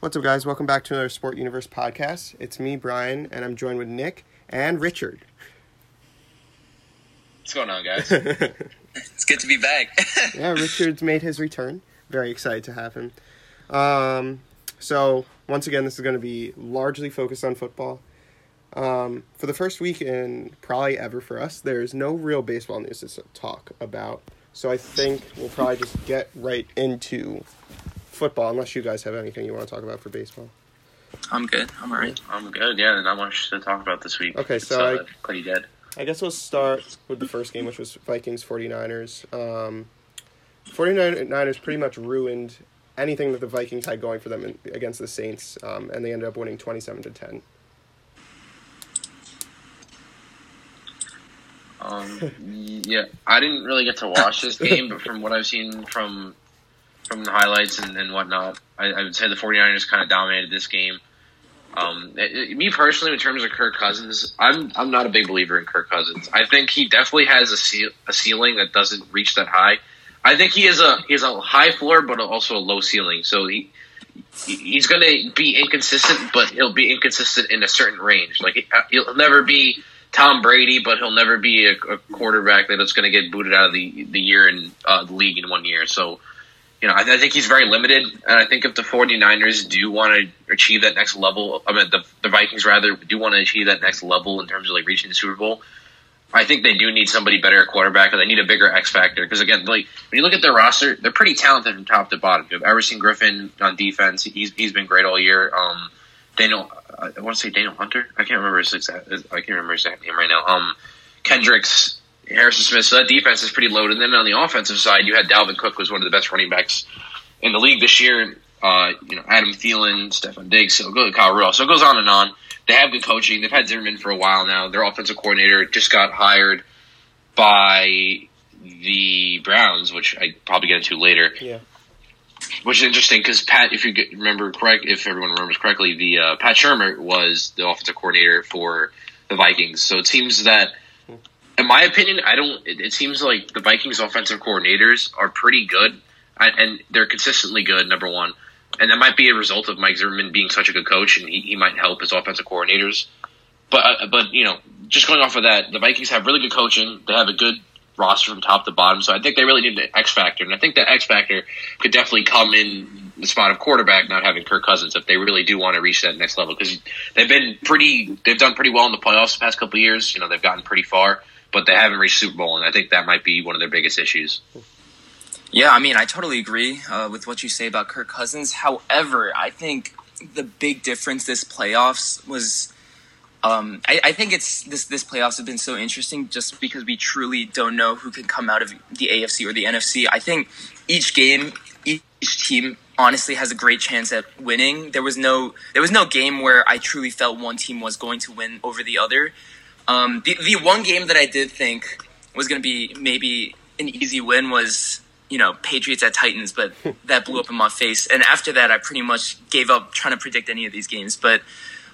What's up, guys? Welcome back to another Sport Universe podcast. It's me, Brian, and I'm joined with Nick and Richard. What's going on, guys? It's good to be back. yeah, Richard's made his return. Very excited to have him. Um, so, once again, this is going to be largely focused on football. Um, for the first week and probably ever for us, there's no real baseball news to talk about. So, I think we'll probably just get right into football, unless you guys have anything you want to talk about for baseball. I'm good. I'm alright. I'm good. Yeah, not much to talk about this week. Okay, so uh, I- pretty dead. I guess we'll start with the first game, which was Vikings 49ers. Um, 49ers pretty much ruined anything that the Vikings had going for them in, against the Saints, um, and they ended up winning 27 to 10. Um, yeah, I didn't really get to watch this game, but from what I've seen from from the highlights and, and whatnot, I, I would say the 49ers kind of dominated this game. Um, it- it- me personally, in terms of Kirk Cousins, I'm I'm not a big believer in Kirk Cousins. I think he definitely has a, ce- a ceiling that doesn't reach that high. I think he is a he has a high floor, but also a low ceiling. So he he- he's going to be inconsistent, but he'll be inconsistent in a certain range. Like he- he'll never be Tom Brady, but he'll never be a, a quarterback that's going to get booted out of the the year in uh, the league in one year. So, you know, I, I think he's very limited, and I think if the 49ers do want to achieve that next level, I mean, the, the Vikings rather do want to achieve that next level in terms of like reaching the Super Bowl. I think they do need somebody better at quarterback, or they need a bigger X factor. Because again, like when you look at their roster, they're pretty talented from top to bottom. You have Everson Griffen on defense; he's he's been great all year. Um, Danielle, I want to say Danielle Hunter. I can't remember his exact. I can't remember his exact name right now. Um, Kendricks, Harrison Smith. So that defense is pretty loaded. And then on the offensive side, you had Dalvin Cook, was one of the best running backs in the league this year. Uh, you know, Adam Thielen, Stefon Diggs, so go Kyle Rudolph. So it goes on and on. They have good coaching. They've had Zimmerman for a while now. Their offensive coordinator just got hired by the Browns, which I probably get into later. Yeah. Which is interesting because Pat, if you remember correct, if everyone remembers correctly, the uh, Pat Shurmur was the offensive coordinator for the Vikings. So it seems that, in my opinion, I don't. It, it seems like the Vikings offensive coordinators are pretty good, and, and they're consistently good. Number one, and that might be a result of Mike Zimmerman being such a good coach, and he, he might help his offensive coordinators. But uh, but you know, just going off of that, the Vikings have really good coaching. They have a good roster from top to bottom. So I think they really need the X factor, and I think that X factor could definitely come in the spot of quarterback, not having Kirk Cousins, if they really do want to reach that next level. Because they've been pretty, they've done pretty well in the playoffs the past couple years. You know, they've gotten pretty far, but they haven't reached Super Bowl, and I think that might be one of their biggest issues. Yeah, I mean, I totally agree uh, with what you say about Kirk Cousins. However, I think the big difference this playoffs was. Um, I, I think it's this this playoffs have been so interesting just because we truly don't know who can come out of the AFC or the NFC. I think each game, each team honestly has a great chance at winning. There was no there was no game where I truly felt one team was going to win over the other. Um, the the one game that I did think was going to be maybe an easy win was you know Patriots at Titans, but that blew up in my face. And after that, I pretty much gave up trying to predict any of these games. But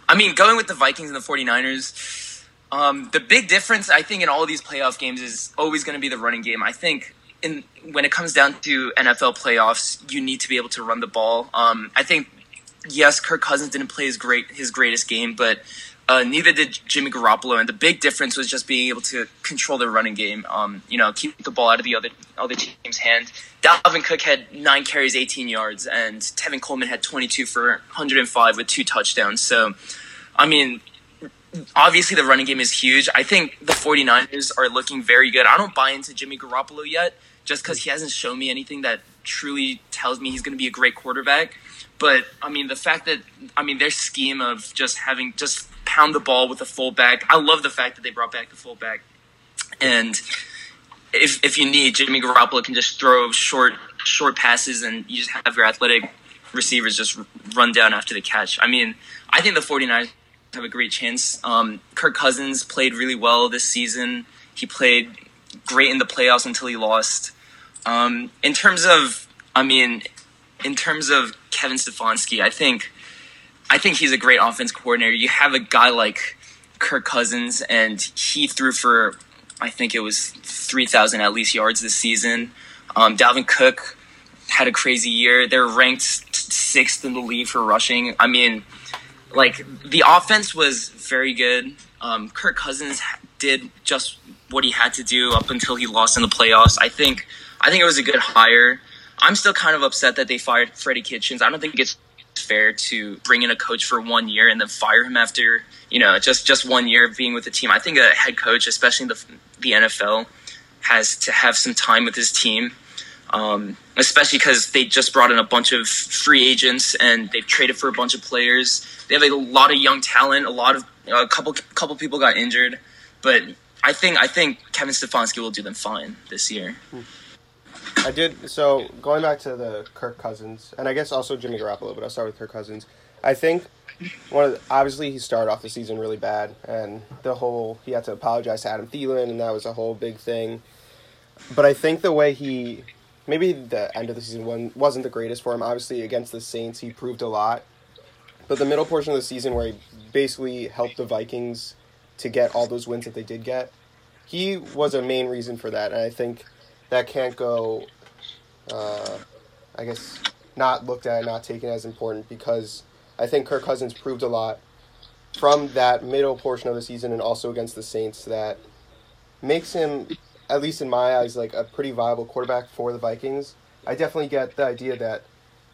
I mean, going with the Vikings and the 49ers, um, the big difference I think in all of these playoff games is always going to be the running game. I think in when it comes down to NFL playoffs, you need to be able to run the ball. Um, I think yes, Kirk Cousins didn't play his great his greatest game, but uh, neither did Jimmy Garoppolo, and the big difference was just being able to control the running game. Um, you know, keep the ball out of the other other team's hand. Dalvin Cook had nine carries, 18 yards, and Tevin Coleman had 22 for 105 with two touchdowns. So, I mean, obviously the running game is huge. I think the 49ers are looking very good. I don't buy into Jimmy Garoppolo yet, just because he hasn't shown me anything that truly tells me he's going to be a great quarterback. But I mean, the fact that I mean their scheme of just having just pound the ball with a fullback. I love the fact that they brought back the fullback, and if if you need Jimmy Garoppolo can just throw short short passes, and you just have your athletic receivers just run down after the catch. I mean, I think the 49ers have a great chance. Um, Kirk Cousins played really well this season. He played great in the playoffs until he lost. Um, in terms of, I mean, in terms of Kevin Stefanski, I think, I think he's a great offense coordinator. You have a guy like Kirk Cousins, and he threw for, I think it was three thousand at least yards this season. Um, Dalvin Cook had a crazy year. They're ranked sixth in the league for rushing. I mean, like the offense was very good. Um, Kirk Cousins did just what he had to do up until he lost in the playoffs. I think I think it was a good hire. I'm still kind of upset that they fired Freddie Kitchens. I don't think it's fair to bring in a coach for one year and then fire him after you know just just one year of being with the team. I think a head coach, especially the the NFL, has to have some time with his team. Um, especially because they just brought in a bunch of free agents and they've traded for a bunch of players. They have a lot of young talent. A lot of a couple couple people got injured, but I think I think Kevin Stefanski will do them fine this year. I did so going back to the Kirk Cousins and I guess also Jimmy Garoppolo, but I'll start with Kirk Cousins. I think one of the, obviously he started off the season really bad, and the whole he had to apologize to Adam Thielen, and that was a whole big thing. But I think the way he maybe the end of the season one wasn't the greatest for him. Obviously against the Saints he proved a lot, but the middle portion of the season where he basically helped the Vikings to get all those wins that they did get, he was a main reason for that, and I think that can't go. Uh, I guess not looked at, and not taken as important because I think Kirk Cousins proved a lot from that middle portion of the season and also against the Saints that makes him, at least in my eyes, like a pretty viable quarterback for the Vikings. I definitely get the idea that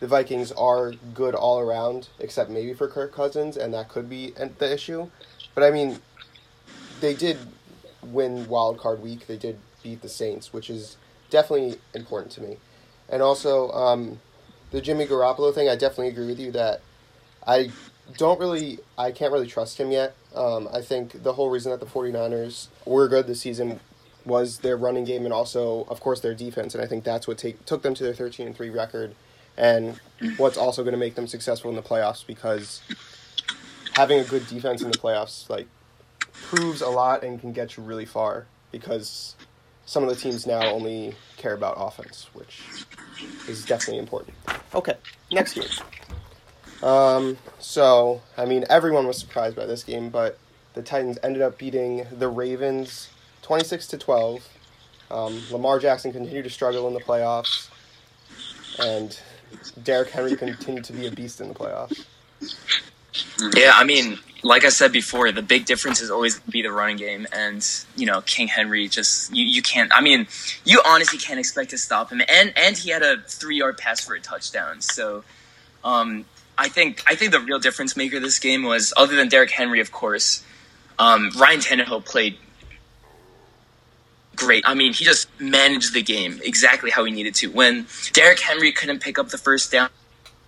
the Vikings are good all around, except maybe for Kirk Cousins, and that could be the issue. But I mean, they did win wild card week. They did beat the Saints, which is definitely important to me. And also, um, the Jimmy Garoppolo thing, I definitely agree with you that I don't really, I can't really trust him yet. Um, I think the whole reason that the 49ers were good this season was their running game and also, of course, their defense. And I think that's what take, took them to their 13 and 3 record and what's also going to make them successful in the playoffs because having a good defense in the playoffs, like, proves a lot and can get you really far because some of the teams now only care about offense, which is definitely important. Okay, next game. Um, so, I mean, everyone was surprised by this game, but the Titans ended up beating the Ravens 26 to 12. Um, Lamar Jackson continued to struggle in the playoffs, and Derrick Henry continued to be a beast in the playoffs. Yeah, I mean, like I said before, the big difference is always be the running game, and you know, King Henry just you, you can't. I mean, you honestly can't expect to stop him, and and he had a three yard pass for a touchdown. So, um, I think I think the real difference maker this game was other than Derrick Henry, of course. Um, Ryan Tannehill played great. I mean, he just managed the game exactly how he needed to. When Derrick Henry couldn't pick up the first down,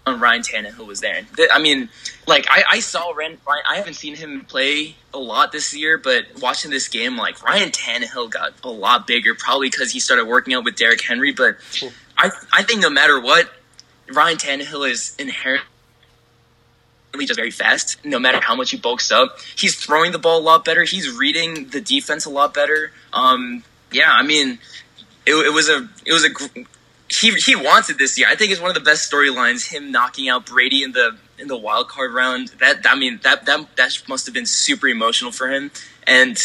Ryan Tannehill was there. I mean, like I, I saw Ryan. I haven't seen him play a lot this year, but watching this game, like Ryan Tannehill got a lot bigger, probably because he started working out with Derrick Henry. But I, I think no matter what, Ryan Tannehill is inherently just very fast. No matter how much he bulks up, he's throwing the ball a lot better. He's reading the defense a lot better. Um, yeah, I mean, it, it was a it was a he he wants it this year. I think it's one of the best storylines. Him knocking out Brady in the in the wild card round. That I mean that that that must have been super emotional for him. And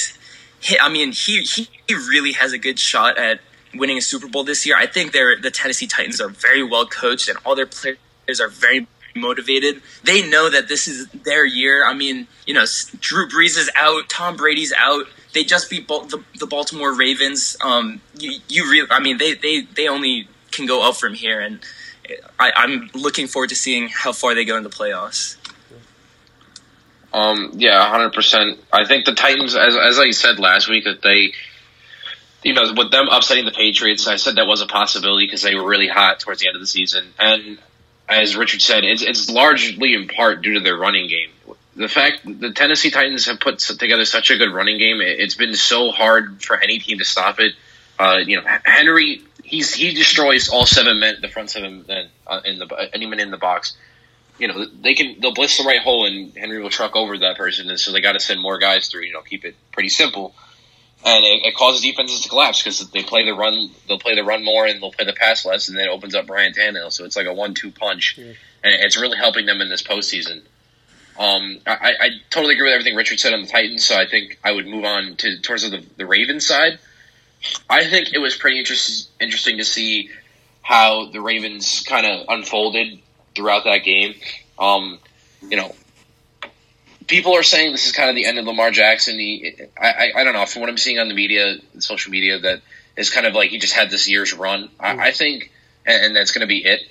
he, I mean he he really has a good shot at winning a Super Bowl this year. I think they're the Tennessee Titans are very well coached and all their players are very motivated. They know that this is their year. I mean, you know, Drew Brees is out, Tom Brady's out. They just beat the, the Baltimore Ravens. Um, you, you really, I mean, they, they, they only can go up from here, and I, I'm looking forward to seeing how far they go in the playoffs. Um, yeah, hundred percent. I think the Titans, as as I said last week, that they, you know, with them upsetting the Patriots, I said that was a possibility because they were really hot towards the end of the season, and as Richard said, it's it's largely in part due to their running game. The fact the Tennessee Titans have put together such a good running game, it's been so hard for any team to stop it. Uh, you know, Henry he's he destroys all seven men, the front seven men uh, in the anyone in the box. You know, they can they'll blitz the right hole and Henry will truck over that person, and so they got to send more guys through. You know, keep it pretty simple, and it, it causes defenses to collapse because they play the run, they'll play the run more, and they'll play the pass less, and then it opens up Brian Tannehill. So it's like a one-two punch, yeah. and it's really helping them in this postseason. Um, I, I totally agree with everything Richard said on the Titans, so I think I would move on to towards the, the Ravens side. I think it was pretty interest, interesting to see how the Ravens kind of unfolded throughout that game. Um, you know, people are saying this is kind of the end of Lamar Jackson. He, I, I, I don't know. From what I'm seeing on the media, social media, that is kind of like he just had this year's run. I, I think, and, and that's going to be it.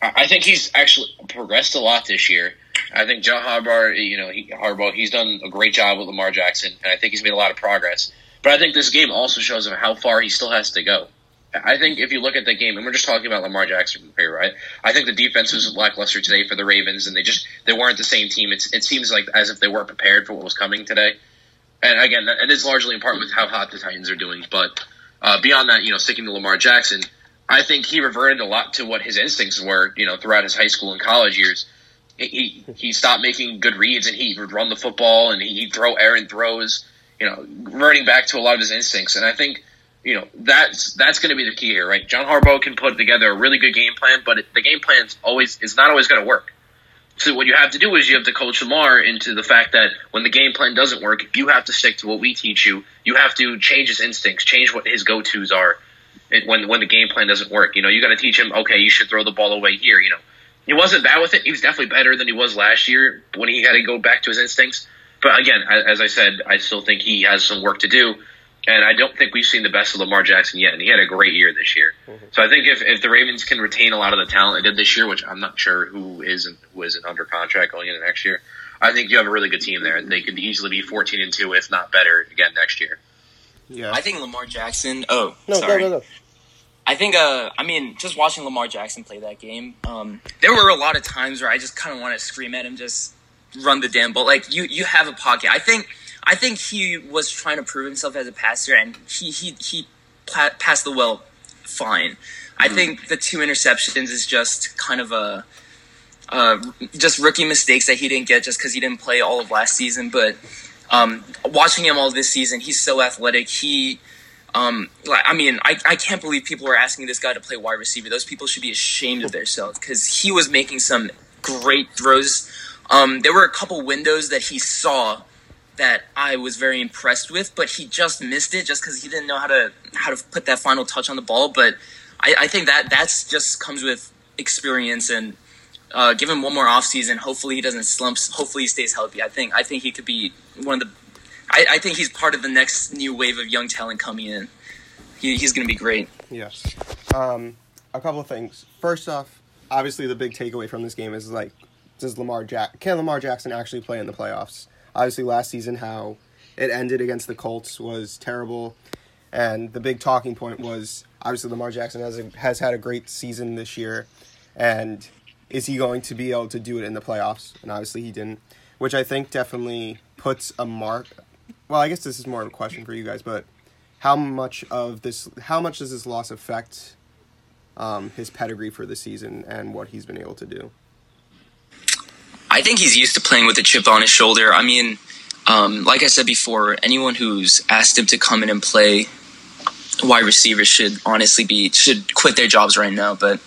I, I think he's actually progressed a lot this year. I think John Harbaugh, you know, he, Harbaugh, he's done a great job with Lamar Jackson, and I think he's made a lot of progress. But I think this game also shows him how far he still has to go. I think if you look at the game, and we're just talking about Lamar Jackson here, right? I think the defense was lackluster today for the Ravens, and they just they weren't the same team. It's, it seems like as if they weren't prepared for what was coming today. And again, it is largely in part with how hot the Titans are doing. But uh, beyond that, you know, sticking to Lamar Jackson, I think he reverted a lot to what his instincts were, you know, throughout his high school and college years. He he, stopped making good reads, and he would run the football, and he'd throw errant throws, you know, reverting back to a lot of his instincts. And I think you know that's that's going to be the key here, right? John Harbaugh can put together a really good game plan, but it, the game plan is always is not always going to work. So what you have to do is you have to coach Lamar into the fact that when the game plan doesn't work, you have to stick to what we teach you. You have to change his instincts, change what his go tos are when when the game plan doesn't work. You know, you got to teach him. Okay, you should throw the ball away here. You know, he wasn't bad with it. He was definitely better than he was last year when he had to go back to his instincts. But again, as I said, I still think he has some work to do. And I don't think we've seen the best of Lamar Jackson yet. And he had a great year this year. Mm-hmm. So I think if, if the Ravens can retain a lot of the talent they did this year, which I'm not sure who isn't who isn't under contract going into next year, I think you have a really good team there, and they could easily be 14 and two, if not better, again next year. Yeah, I think Lamar Jackson. Oh, no, sorry. no, no, no. I think, uh, I mean, just watching Lamar Jackson play that game, um, there were a lot of times where I just kind of want to scream at him, just run the damn ball. Like you, you have a pocket. I think I think he was trying to prove himself as a passer, and he he he passed the well fine. I mm. think the two interceptions is just kind of a uh, just rookie mistakes that he didn't get just because he didn't play all of last season. But um, watching him all this season, he's so athletic. He, um, like, I mean, I, I can't believe people were asking this guy to play wide receiver. Those people should be ashamed of themselves because he was making some great throws. Um, there were a couple windows that he saw that I was very impressed with, but he just missed it just because he didn't know how to how to put that final touch on the ball. But I, I think that that's just comes with experience and uh, give him one more offseason. Hopefully he doesn't slump. Hopefully he stays healthy. I think I think he could be one of the. I, I think he's part of the next new wave of young talent coming in. He, he's going to be great. Yes. Um, a couple of things. First off, obviously the big takeaway from this game is like, does Lamar Jack can Lamar Jackson actually play in the playoffs? obviously last season how it ended against the Colts was terrible, and the big talking point was obviously Lamar Jackson has a, has had a great season this year, and is he going to be able to do it in the playoffs? And obviously he didn't, which I think definitely puts a mark. Well, I guess this is more of a question for you guys, but how much of this, how much does this loss affect um, his pedigree for the season and what he's been able to do? I think he's used to playing with a chip on his shoulder. I mean, um, like I said before, anyone who's asked him to come in and play wide receiver should honestly be should quit their jobs right now. But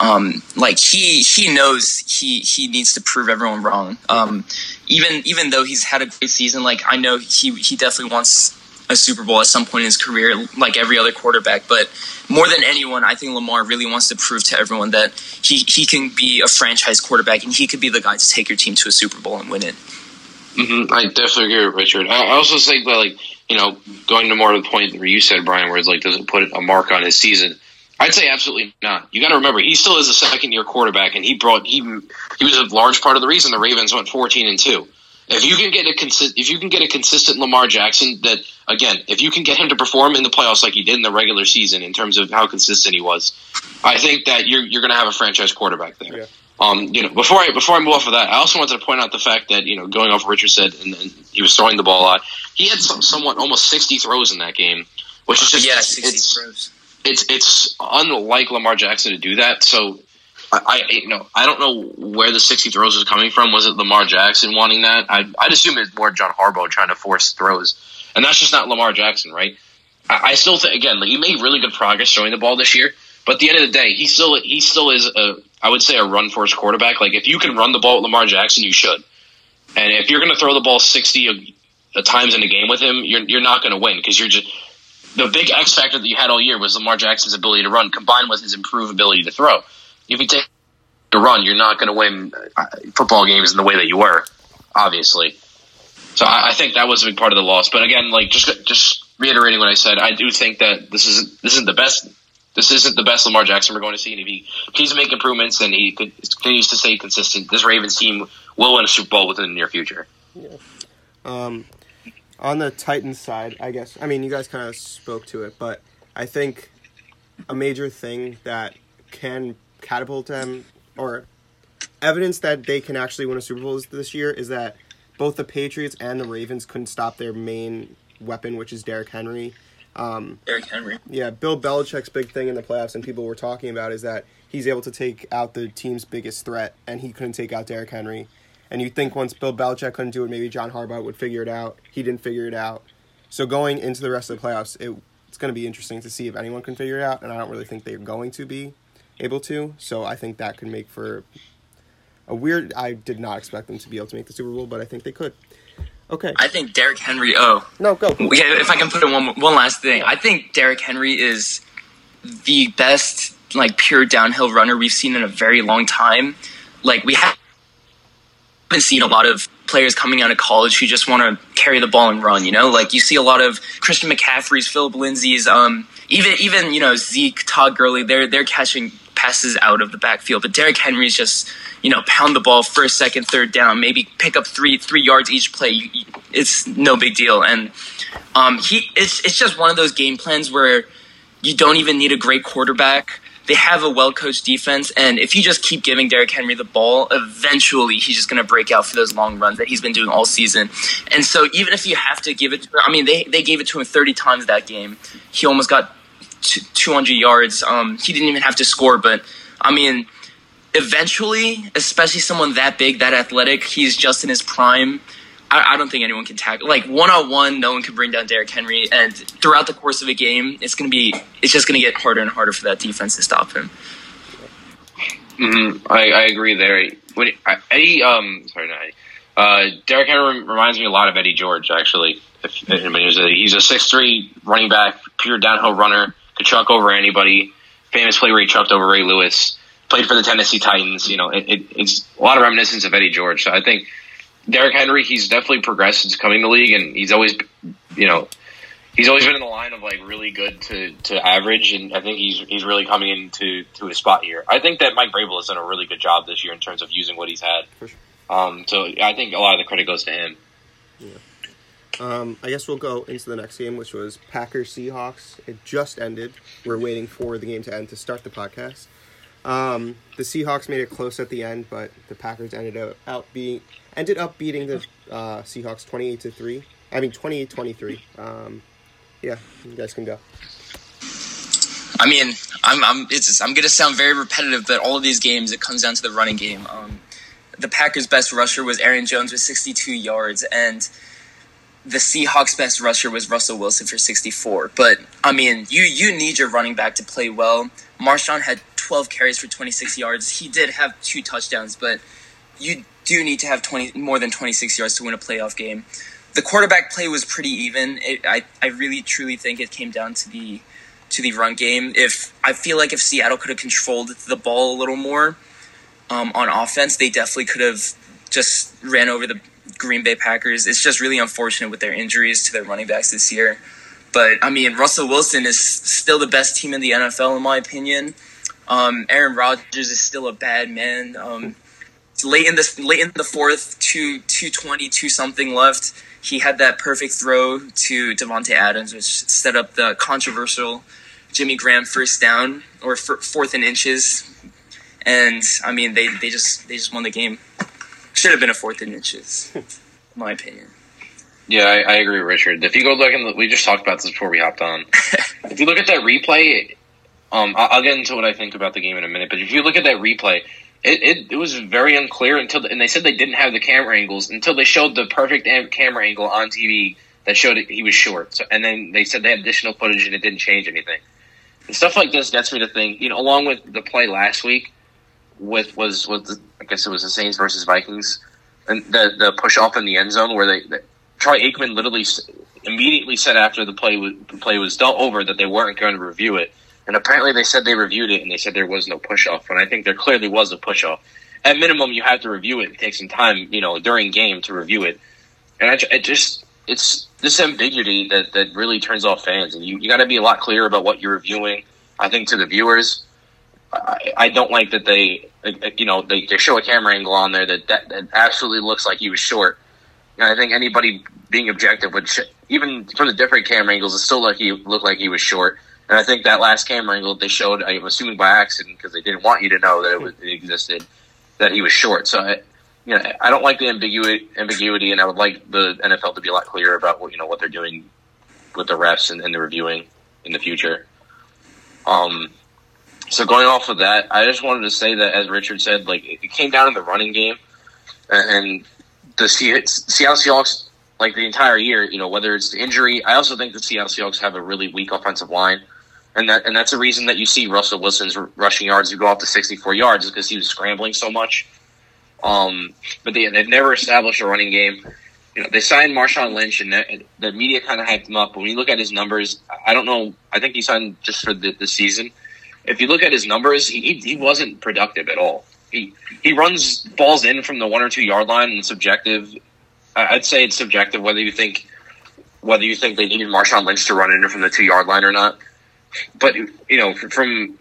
um, like he he knows he he needs to prove everyone wrong. Um, even even though he's had a great season, like I know he he definitely wants a Super Bowl at some point in his career, like every other quarterback. But more than anyone, I think Lamar really wants to prove to everyone that he, he can be a franchise quarterback and he could be the guy to take your team to a Super Bowl and win it. Mm-hmm. I definitely agree with Richard. I also think that, like, you know, going to more to the point where you said, Brian, where it's like, does it put a mark on his season? I'd say absolutely not. You got to remember, he still is a second year quarterback, and he brought he he was a large part of the reason the Ravens went fourteen and two. If you can get a consi- if you can get a consistent Lamar Jackson that again, if you can get him to perform in the playoffs like he did in the regular season in terms of how consistent he was, I think that you're you're going to have a franchise quarterback there. Yeah. Um, you know, before I before I move off of that, I also wanted to point out the fact that you know, going off what Richard said, and, and he was throwing the ball a lot. He had some, somewhat almost sixty throws in that game, which is just yeah, it's, it's, throws. It's it's unlike Lamar Jackson to do that. So I, I you know I don't know where the sixty throws was coming from. Was it Lamar Jackson wanting that? I, I'd assume it's more John Harbaugh trying to force throws, and that's just not Lamar Jackson, right? I, I still think again, like, he made really good progress throwing the ball this year, but at the end of the day, he still he still is a I would say a run first quarterback. Like if you can run the ball with Lamar Jackson, you should, and if you're going to throw the ball sixty times in a game with him, you're you're not going to win because you're just the big X factor that you had all year was Lamar Jackson's ability to run, combined with his improved ability to throw. If you take to run, you're not going to win uh, football games in the way that you were, obviously. So I, I think that was a big part of the loss. But again, like just just reiterating what I said, I do think that this isn't this isn't the best. This isn't the best Lamar Jackson we're going to see. And if he continues to make improvements and he continues to stay consistent, this Ravens team will win a Super Bowl within the near future. Yeah. Um, on the Titans side, I guess, I mean, you guys kind of spoke to it, but I think a major thing that can catapult them or evidence that they can actually win a Super Bowl this year is that both the Patriots and the Ravens couldn't stop their main weapon, which is Derrick Henry. Um, Derrick Henry. Yeah, Bill Belichick's big thing in the playoffs, and people were talking about, is that he's able to take out the team's biggest threat, and he couldn't take out Derrick Henry. And you think once Bill Belichick couldn't do it, maybe John Harbaugh would figure it out. He didn't figure it out. So going into the rest of the playoffs, it, it's going to be interesting to see if anyone can figure it out, and I don't really think they're going to be able to. So I think that could make for a weird. I did not expect them to be able to make the Super Bowl, but I think they could. Okay. I think Derrick Henry. Oh no, go. Yeah, if I can put in one one last thing, I think Derrick Henry is the best like pure downhill runner we've seen in a very long time. Like we haven't seen a lot of players coming out of college who just want to carry the ball and run. You know, like you see a lot of Christian McCaffrey's, Phillip Lindsay's, um, even even you know Zeke, Todd Gurley. They're they're catching passes out of the backfield, but Derrick Henry's just you know, pound the ball first, second, third down, maybe pick up three three yards each play. It's no big deal, and um, he it's it's just one of those game plans where you don't even need a great quarterback. They have a well coached defense, and if you just keep giving Derrick Henry the ball, eventually he's just going to break out for those long runs that he's been doing all season. And so, even if you have to give it, I mean, they they gave it to him thirty times that game. He almost got two hundred yards. Um, he didn't even have to score, but I mean eventually, especially someone that big, that athletic, he's just in his prime. I, I don't think anyone can tackle. Like one on one, no one can bring down Derrick Henry. And throughout the course of a game, it's gonna be it's just gonna get harder and harder for that defense to stop him. Mm-hmm. I, I agree there. When Eddie, um, sorry, not Eddie. Uh, Derrick Henry reminds me a lot of Eddie George, actually. If, I mean, he's a six three running back, pure downhill runner, could chuck over anybody. Famous play where he chucked over Ray Lewis played for the Tennessee Titans. You know, it, it, it's a lot of reminiscence of Eddie George. So I think Derrick Henry, he's definitely progressed since coming to the league, and he's always, you know, he's always been in the line of like really good to, to average, and I think he's he's really coming into to his spot here. I think that Mike Vrabel has done a really good job this year in terms of using what he's had. Sure. Um, so I think a lot of the credit goes to him. Yeah. Um, I guess we'll go into the next game, which was Packers Seahawks. It just ended. We're waiting for the game to end to start the podcast. Um, the Seahawks made it close at the end, but the Packers ended up out being ended up beating the uh, Seahawks twenty eight to three. I mean 28-23. Um, yeah, you guys can go. I mean, I'm I'm it's I'm gonna sound very repetitive, but all of these games it comes down to the running game. Um, the Packers' best rusher was Aaron Jones with 62 yards, and the Seahawks' best rusher was Russell Wilson for 64. But I mean, you you need your running back to play well. Marshawn had 12 carries for 26 yards. He did have two touchdowns, but you do need to have 20 more than 26 yards to win a playoff game. The quarterback play was pretty even. It, I I really truly think it came down to the to the run game. If I feel like if Seattle could have controlled the ball a little more um, on offense, they definitely could have just ran over the Green Bay Packers. It's just really unfortunate with their injuries to their running backs this year. But I mean, Russell Wilson is still the best team in the NFL, in my opinion. Um, Aaron Rodgers is still a bad man. Um, late in the late in the fourth, two two twenty two something left. He had that perfect throw to Davante Adams, which set up the controversial Jimmy Graham first down or fourth and inches. And I mean, they, they just they just won the game. Should have been a fourth and inches, in my opinion. Yeah, I, I, agree, Richard. If you go look, and we just talked about this before we hopped on. if you look at that replay, um, I'll get into what I think about the game in a minute. But if you look at that replay, it, it, it was very unclear until, the, and they said they didn't have the camera angles until they showed the perfect camera angle on TV that showed it, he was short. So, and then they said they had additional footage and it didn't change anything. And stuff like this gets me to think, you know, along with the play last week, with was with the, I guess it was the Saints versus Vikings, and the the push off in the end zone where they, they Troy Aikman literally immediately said after the play was, the play was over that they weren't going to review it, and apparently they said they reviewed it and they said there was no push off. And I think there clearly was a push off. At minimum, you have to review it and take some time, you know, during game to review it. And I, it just it's this ambiguity that that really turns off fans, and you you got to be a lot clearer about what you're reviewing. I think to the viewers, I, I don't like that they, you know, they, they show a camera angle on there that, that that absolutely looks like he was short. And I think anybody being objective would, sh- even from the different camera angles, it still look he looked like he was short. And I think that last camera angle they showed, I'm assuming by accident because they didn't want you to know that it, was, it existed, that he was short. So I, you know, I don't like the ambiguity, ambiguity, and I would like the NFL to be a lot clearer about what you know what they're doing with the refs and, and the reviewing in the future. Um, so going off of that, I just wanted to say that, as Richard said, like it came down to the running game, and the Seattle Seahawks, like the entire year, you know, whether it's the injury, I also think the Seattle Seahawks have a really weak offensive line, and that and that's the reason that you see Russell Wilson's rushing yards go up to sixty four yards is because he was scrambling so much. Um, but they they've never established a running game. You know, they signed Marshawn Lynch, and the, the media kind of hyped him up. But when you look at his numbers, I don't know. I think he signed just for the, the season if you look at his numbers, he he wasn't productive at all. He he runs balls in from the one or two yard line, and subjective. I'd say it's subjective whether you think whether you think they needed Marshawn Lynch to run in from the two yard line or not. But you know, from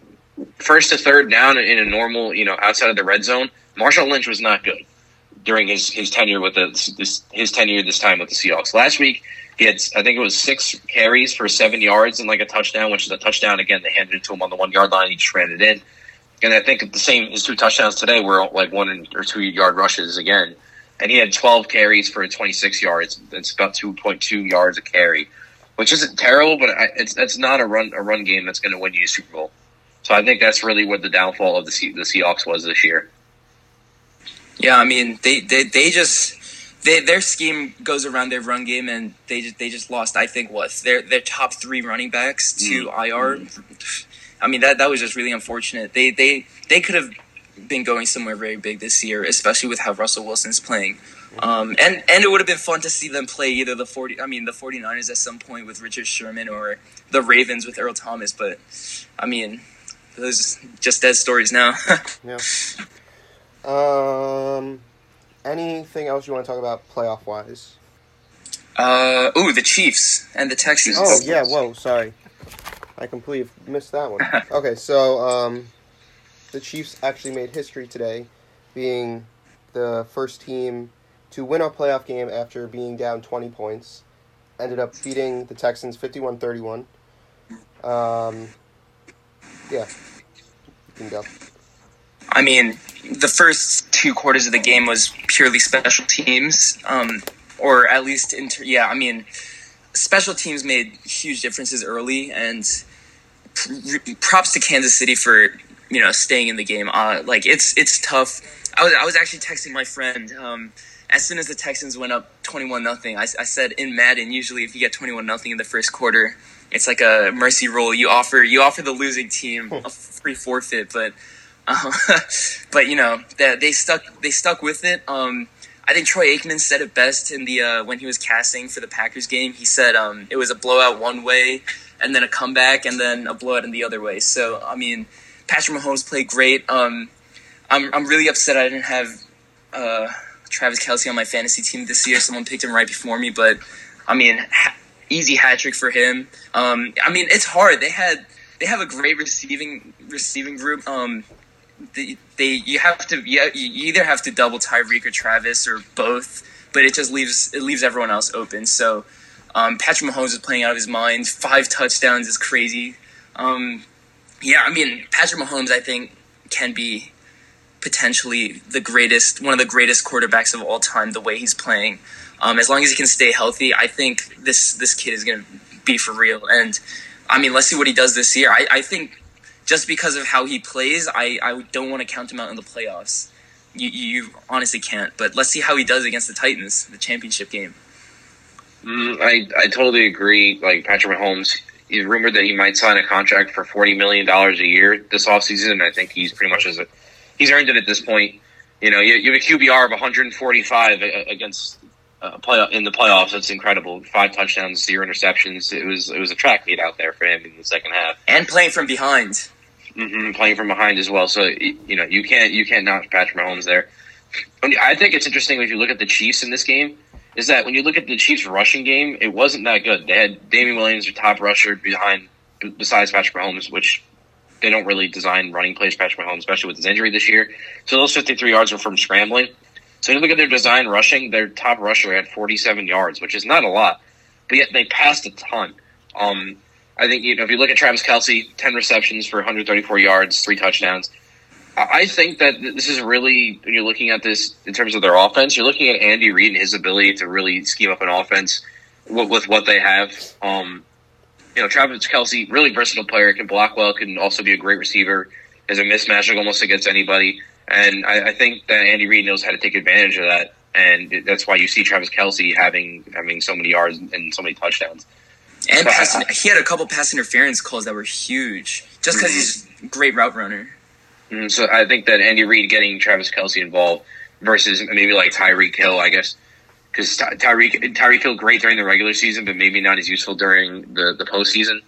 first to third down in a normal, you know, outside of the red zone, Marshawn Lynch was not good during his, his tenure with the this, his tenure this time with the Seahawks. Last week, he had, I think it was six carries for seven yards and like a touchdown, which is a touchdown. Again, they handed it to him on the one yard line. He just ran it in. And I think the same, his two touchdowns today were like one or two yard rushes again. And he had 12 carries for 26 yards. That's about 2.2 yards a carry, which isn't terrible, but it's, that's not a run, a run game that's going to win you a Super Bowl. So I think that's really what the downfall of the, the Seahawks was this year. Yeah, I mean, they, they, they just, they, their scheme goes around their run game, and they just they just lost. I think what their their top three running backs to mm. IR. I mean that that was just really unfortunate. They they they could have been going somewhere very big this year, especially with how Russell Wilson's playing. Um, and and it would have been fun to see them play either the 40 I mean the 49ers at some point with Richard Sherman or the Ravens with Earl Thomas, but I mean those just dead stories now. yeah. Um anything else you want to talk about playoff wise? Uh, ooh, the Chiefs and the Texans. Oh yeah, whoa, sorry, I completely missed that one. okay, so um, the Chiefs actually made history today, being the first team to win a playoff game after being down twenty points. Ended up beating the Texans 51-31. Um, yeah, you can go. I mean, the first two quarters of the game was purely special teams, um, or at least inter- yeah. I mean, special teams made huge differences early, and props to Kansas City for you know staying in the game. Uh, like it's it's tough. I was I was actually texting my friend. Um, as soon as the Texans went up twenty one nothing, I, I said in Madden usually if you get twenty one nothing in the first quarter, it's like a mercy rule. You offer you offer the losing team a free forfeit, but um, but you know, they, they, stuck they stuck with it. Um, I think Troy Aikman said it best in the uh, when he was casting for the Packers game. He said um, it was a blowout one way, and then a comeback, and then a blowout in the other way. So I mean, Patrick Mahomes played great. Um, I'm I'm really upset I didn't have uh, Travis Kelce on my fantasy team this year. Someone picked him right before me, but I mean, ha- easy hat trick for him. Um, I mean, it's hard. They had they have a great receiving receiving group. Um, they, they you have to you, either have to double Tyreek or Travis or both, but it just leaves it leaves everyone else open. So um, Patrick Mahomes is playing out of his mind. Five touchdowns is crazy. Um, yeah, I mean Patrick Mahomes, I think can be potentially the greatest, one of the greatest quarterbacks of all time. The way he's playing, um, as long as he can stay healthy, I think this this kid is going to be for real. And I mean, let's see what he does this year. I, I think just because of how he plays, I, I don't want to count him out in the playoffs. You, you honestly can't. But let's see how he does against the Titans, the championship game. Mm, I, I totally agree. Like Patrick Mahomes, he's rumored that he might sign a contract for forty million dollars a year this offseason, and I think he's pretty much as a, he's earned it at this point. You know, you, you have a QBR of 145 against uh, play in the playoffs. That's incredible. Five touchdowns, zero interceptions. It was it was a track meet out there for him in the second half, and playing from behind. Hmm playing from behind as well. So you know you can't you can't knock Patrick Mahomes there. I think it's interesting if you look at the Chiefs in this game. Is that when you look at the Chiefs rushing game, it wasn't that good. They had Damien Williams, their top rusher, behind besides Patrick Mahomes, which they don't really design running plays Patrick Mahomes, especially with his injury this year. So those 53 yards were from scrambling. So you look at their design rushing, their top rusher had 47 yards, which is not a lot, but yet they passed a ton. Um, I think you know if you look at Travis Kelce, 10 receptions for 134 yards, three touchdowns. I think that this is really when you're looking at this in terms of their offense, you're looking at Andy Reid and his ability to really scheme up an offense with, with what they have. Um, you know, Travis Kelce, really versatile player, can block well, can also be a great receiver, is a mismatch almost against anybody. And I, I think that Andy Reid knows how to take advantage of that, and that's why you see Travis Kelce having having so many yards and so many touchdowns. And so pass, I, he had a couple pass interference calls that were huge, just because mm-hmm. he's a great route runner. Mm, so I think that Andy Reid getting Travis Kelce involved versus maybe like Tyreek Hill, I guess, because Tyreek Tyreek Hill great during the regular season, but maybe not as useful during the the postseason.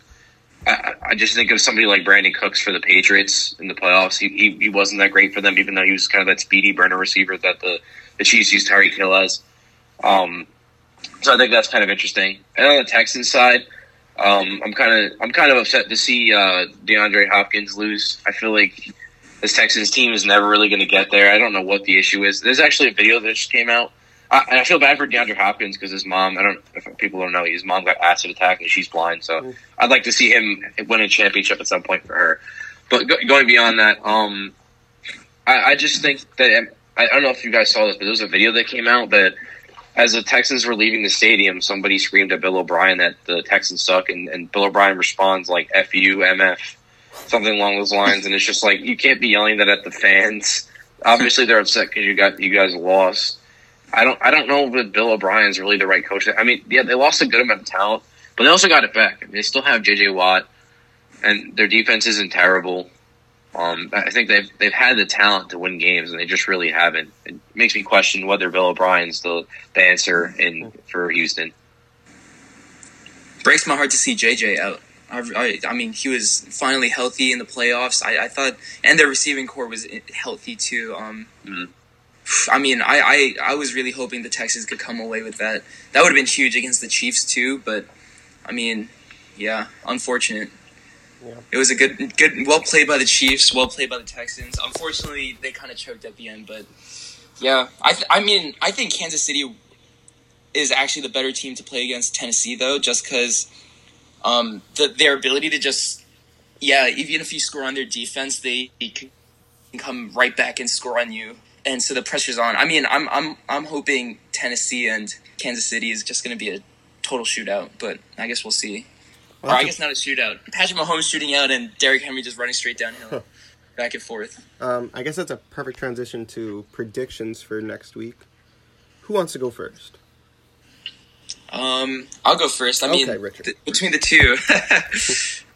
I, I just think of somebody like Brandin Cooks for the Patriots in the playoffs. He, he, he wasn't that great for them, even though he was kind of that speedy burner receiver that the the Chiefs used Tyreek Hill as. Um, so I think that's kind of interesting. And on the Texans side, um, I'm kind of I'm kind of upset to see uh, DeAndre Hopkins lose. I feel like this Texans team is never really going to get there. I don't know what the issue is. There's actually a video that just came out. I, and I feel bad for DeAndre Hopkins because his mom, I don't if people don't know, his mom got acid attack and she's blind. So mm. I'd like to see him win a championship at some point for her. But go, going beyond that, um, I, I just think that I, I don't know if you guys saw this, but there was a video that came out that as the Texans were leaving the stadium, somebody screamed at Bill O'Brien that the Texans suck, and, and Bill O'Brien responds like "F you, MF." something along those lines. And it's just like you can't be yelling that at the fans. Obviously, they're upset because you got you guys lost. I don't I don't know if Bill O'Brien's really the right coach. I mean, yeah, they lost a good amount of talent, but they also got it back. I mean, they still have J.J. Watt, and their defense isn't terrible. Um, I think they've they've had the talent to win games, and they just really haven't. It makes me question whether Bill O'Brien's the the answer in for Houston. Breaks my heart to see JJ out. I, I, mean, he was finally healthy in the playoffs. I, I thought, and their receiving core was healthy too. Um, mm-hmm. I mean, I, I, I was really hoping the Texans could come away with that. That would have been huge against the Chiefs too. But I mean, yeah, unfortunate. Yeah. It was a good, good, well played by the Chiefs, well played by the Texans. Unfortunately, they kind of choked at the end. But yeah, I, th- I mean, I think Kansas City is actually the better team to play against Tennessee, though, just because um, the, their ability to just, yeah, even if you score on their defense, they can come right back and score on you. And so the pressure's on. I mean, I'm I'm I'm hoping Tennessee and Kansas City is just going to be a total shootout, but I guess we'll see. Or I guess not a shootout. Patrick Mahomes shooting out and Derrick Henry just running straight downhill, back and forth. Um, I guess that's a perfect transition to predictions for next week. Who wants to go first? Um, I'll go first. I okay, mean, th- between the two,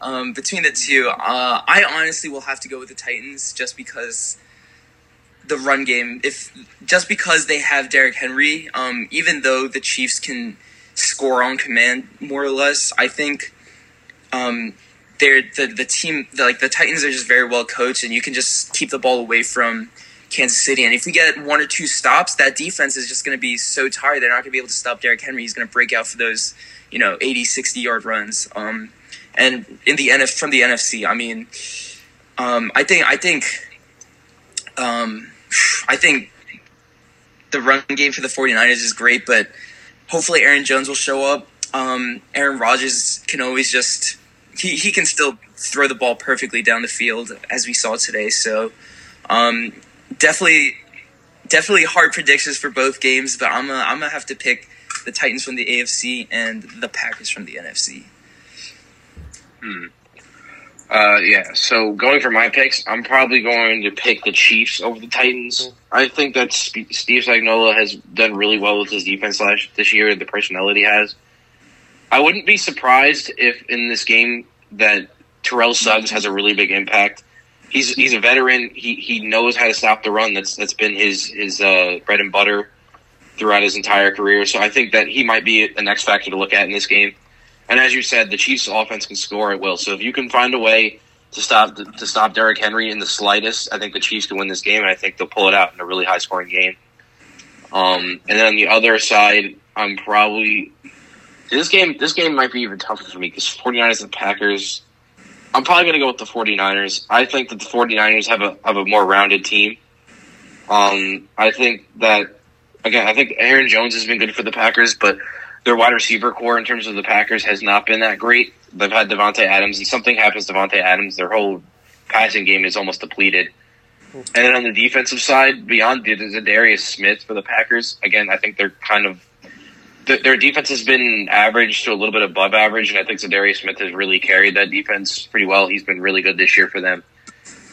um, between the two, uh, I honestly will have to go with the Titans just because the run game. If just because they have Derrick Henry, um, even though the Chiefs can score on command more or less, I think um, they're the the team the, like the Titans are just very well coached, and you can just keep the ball away from Kansas City. And if we get one or two stops, that defense is just going to be so tired. They're not going to be able to stop Derrick Henry. He's going to break out for those, you know, 80, 60 yard runs. Um, and in the NF from the NFC, I mean, um, I think, I think, um, I think the run game for the 49ers is great, but hopefully Aaron Jones will show up. Um, Aaron Rodgers can always just, he, he can still throw the ball perfectly down the field as we saw today. So, um, definitely, definitely hard predictions for both games. But I'm gonna, I'm gonna have to pick the Titans from the AFC and the Packers from the NFC. Hmm. Uh, yeah. So going for my picks, I'm probably going to pick the Chiefs over the Titans. I think that Steve Spagnuolo has done really well with his defense last this year. The he has. I wouldn't be surprised if in this game that Terrell Suggs has a really big impact he's he's a veteran. He he knows how to stop the run. That's that's been his his uh, bread and butter. throughout his entire career. So I think that he might be the next factor to look at in this game. And as you said, the Chiefs' offense can score at will. So if you can find a way to stop to stop Derrick Henry in the slightest, I think the Chiefs can win this game, and I think they'll pull it out in a really high scoring game. Um, and then on the other side, I'm probably this game. This game might be even tougher for me because 49ers and Packers. I'm probably going to go with the 49ers. I think that the 49ers have a have a more rounded team. Um, I think that again, I think Aaron Jones has been good for the Packers, but their wide receiver core in terms of the Packers has not been that great. They've had Davante Adams, and something happens to Davante Adams, their whole passing game is almost depleted. And then on the defensive side, beyond Za'Darius Smith for the Packers, again, I think they're kind of their defense has been average to a little bit above average, and I think Za'Darius Smith has really carried that defense pretty well. He's been really good this year for them.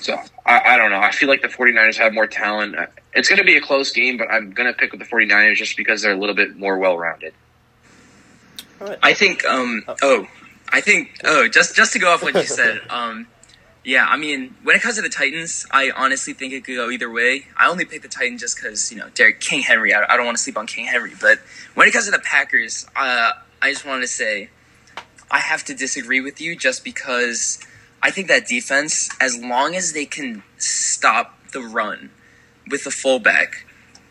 So I, I, don't know. I feel like the 49ers have more talent. It's going to be a close game, but I'm going to pick with the 49ers just because they're a little bit more well rounded. I think. Um, oh, I think. Oh, just just to go off what you said. Um, yeah, I mean, when it comes to the Titans, I honestly think it could go either way. I only picked the Titans just because you know Derrick King Henry. I, I don't want to sleep on King Henry, but when it comes to the Packers, uh, I just wanted to say I have to disagree with you just because I think that defense, as long as they can stop the run with the fullback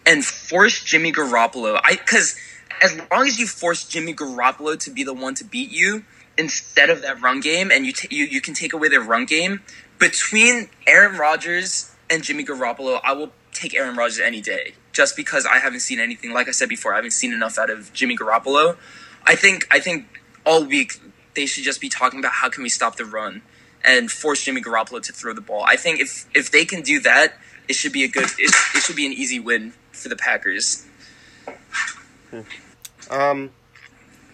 and force Jimmy Garoppolo, I because as long as you force Jimmy Garoppolo to be the one to beat you instead of that run game, and you t- you you can take away their run game between Aaron Rodgers and Jimmy Garoppolo, I will take Aaron Rodgers any day. Just because I haven't seen anything, like I said before, I haven't seen enough out of Jimmy Garoppolo. I think I think all week they should just be talking about how can we stop the run and force Jimmy Garoppolo to throw the ball. I think if if they can do that, it should be a good it, it should be an easy win for the Packers. Hmm. Um,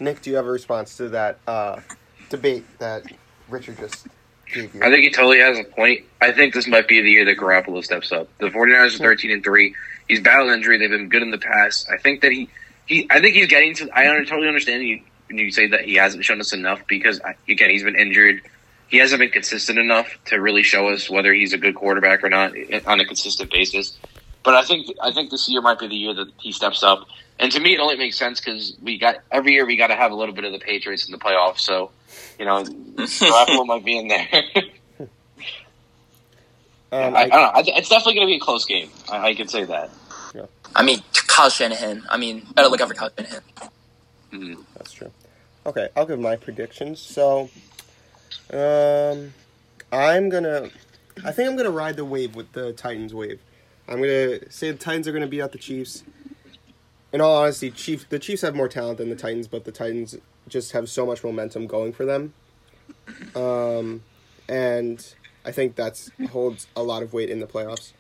Nick, do you have a response to that uh, debate that Richard just gave you? I think he totally has a point. I think this might be the year that Garoppolo steps up. The 49ers are 13 and 3. He's battled injury. They've been good in the past. I think that he, he I think he's getting to, I totally understand you when you say that he hasn't shown us enough because, again, he's been injured. He hasn't been consistent enough to really show us whether he's a good quarterback or not on a consistent basis. But I think I think this year might be the year that he steps up. And to me, it only makes sense because we got every year we got to have a little bit of the Patriots in the playoffs. So, you know, Garoppolo might be in there. um, I, I, don't know. It's definitely going to be a close game. I, I can say that. Yeah. I mean, Kyle Shanahan. I mean, better look out for Kyle Shanahan. Mm-hmm. That's true. Okay, I'll give my predictions. So, um, I'm gonna. I think I'm gonna ride the wave with the Titans wave. I'm gonna say the Titans are gonna beat out the Chiefs in all honesty, Chiefs the Chiefs have more talent than the Titans, but the Titans just have so much momentum going for them. Um, and I think that holds a lot of weight in the playoffs.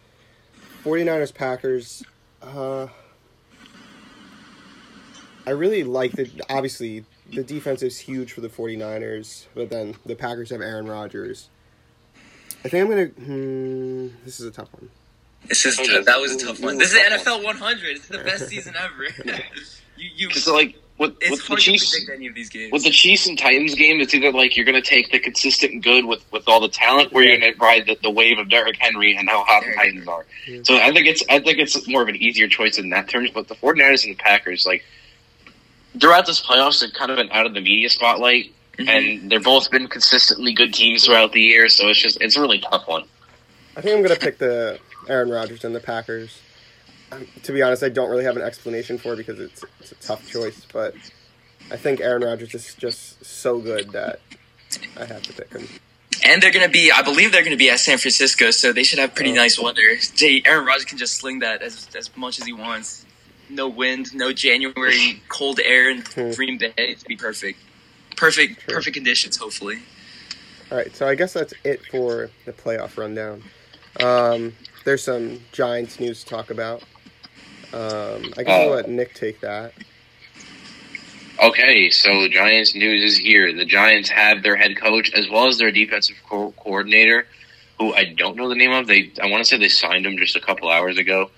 49ers Packers uh, I really like that obviously the defense is huge for the 49ers, but then the Packers have Aaron Rodgers. I think I'm going to hmm, this is a tough one. It's just that was a tough one. This is NFL 100. It's the best season ever. you, you. So like with, it's with hard the Chiefs, to predict any of these games. With the Chiefs and Titans game, it's either like you're going to take the consistent good with, with all the talent, or you're going to ride the, the wave of Derrick Henry and how hot the Titans are. Yeah. So I think it's I think it's more of an easier choice in that terms. But the 49ers and the Packers, like throughout this playoffs, they've kind of been out of the media spotlight, mm-hmm. and they're both been consistently good teams throughout the year. So it's just it's a really tough one. I think I'm going to pick the Aaron Rodgers and the Packers. Um, to be honest, I don't really have an explanation for it because it's it's a tough choice, but I think Aaron Rodgers is just so good that I have to pick him. And they're going to be, I believe they're going to be at San Francisco, so they should have pretty oh. nice weather. Aaron Rodgers can just sling that as, as much as he wants. No wind, no January cold air in hmm. Green Bay. It'd be perfect. Perfect, True. perfect conditions, hopefully. All right, so I guess that's it for the playoff rundown. Um, there's some Giants news to talk about. Um, I guess I'll let Nick take that. Okay, so Giants news is here. The Giants have their head coach as well as their defensive co- coordinator, who I don't know the name of. They I want to say they signed him just a couple hours ago.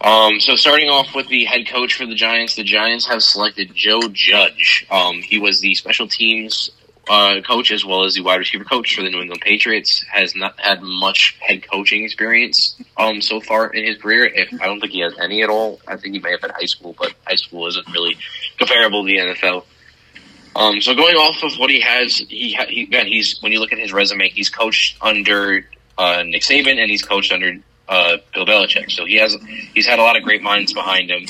Um, so starting off with the head coach for the Giants, the Giants have selected Joe Judge. Um, he was the special teams uh, coach as well as the wide receiver coach for the New England Patriots, has not had much head coaching experience um, so far in his career. If I don't think he has any at all, I think he may have had high school, but high school isn't really comparable to the NFL. Um, so going off of what he has, he, he again he's when you look at his resume, he's coached under uh, Nick Saban and he's coached under uh, Bill Belichick. So he has he's had a lot of great minds behind him.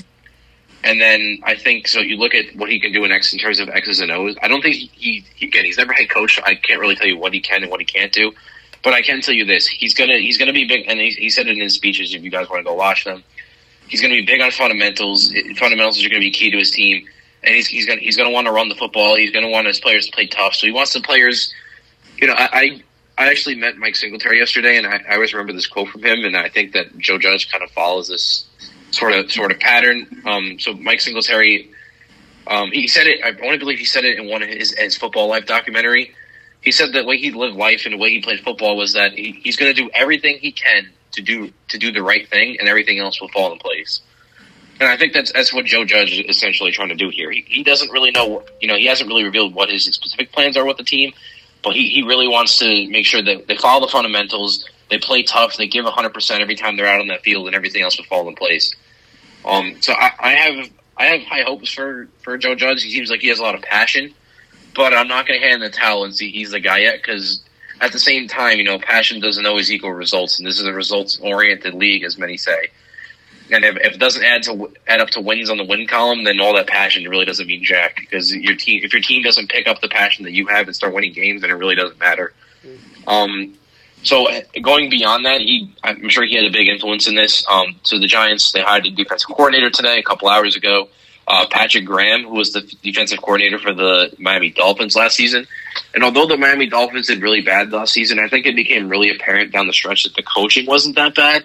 And then I think so. You look at what he can do in X in terms of X's and O's. I don't think he, he again he's never head coach. I can't really tell you what he can and what he can't do, but I can tell you this: he's gonna he's gonna be big. And he, he said it in his speeches. If you guys want to go watch them, he's gonna be big on fundamentals. Fundamentals are gonna be key to his team and he's he's gonna he's gonna want to run the football. He's gonna want his players to play tough. So he wants the players. You know, I I, I actually met Mike Singletary yesterday, and I, I always remember this quote from him, and I think that Joe Judge kind of follows this sort of sort of pattern. Um, so Mike Singletary, um, he said it. I only believe he said it in one of his, his football life documentary. He said the way he lived life and the way he played football was that he, he's going to do everything he can to do to do the right thing, and everything else will fall in place. And I think that's that's what Joe Judge is essentially trying to do here. He, he doesn't really know, you know, he hasn't really revealed what his specific plans are with the team, but he, he really wants to make sure that they follow the fundamentals, they play tough, they give 100% every time they're out on that field, and everything else will fall in place. Um, so I, I have I have high hopes for, for Joe Judge. He seems like he has a lot of passion, but I'm not going to hand the towel and see he's the guy yet because at the same time, you know, passion doesn't always equal results, and this is a results oriented league, as many say. And if, if, it doesn't add to add up to wins on the win column, then all that passion really doesn't mean jack. Because your team, if your team doesn't pick up the passion that you have and start winning games, then it really doesn't matter. Um, so going beyond that, he I'm sure he had a big influence in this. Um, so the Giants they hired a defensive coordinator today, a couple hours ago. Uh, Patrick Graham, who was the defensive coordinator for the Miami Dolphins last season. And although the Miami Dolphins did really bad last season, I think it became really apparent down the stretch that the coaching wasn't that bad.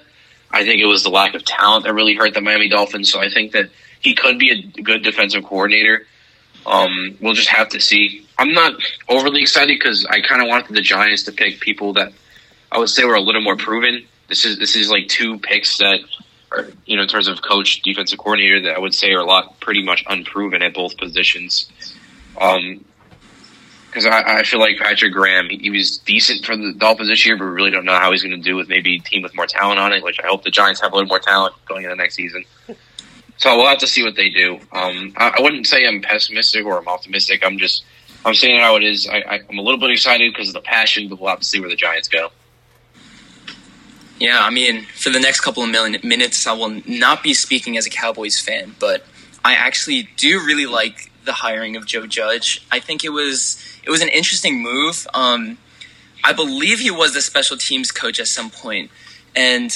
I think it was the lack of talent that really hurt the Miami Dolphins. So I think that he could be a good defensive coordinator. Um, we'll just have to see. I'm not overly excited because I kind of wanted the Giants to pick people that I would say were a little more proven. This is this is like two picks that are you know in terms of coach, defensive coordinator that I would say are a lot pretty much unproven at both positions. Um, because I, I, feel like Patrick Graham, he, he, was decent for the Dolphins this year, but we really don't know how he's going to do with maybe a team with more talent on it. Which I hope the Giants have a little more talent going into next season. So we'll have to see what they do. Um, I, I, wouldn't say I'm pessimistic or I'm optimistic. I'm just I'm saying how it is. I, am a little bit excited because of the passion, but we'll have to see where the Giants go. Yeah, I mean, for the next couple of million minutes, I will not be speaking as a Cowboys fan, but I actually do really like the hiring of Joe Judge. I think it was it was an interesting move. Um, I believe he was the special teams coach at some point, and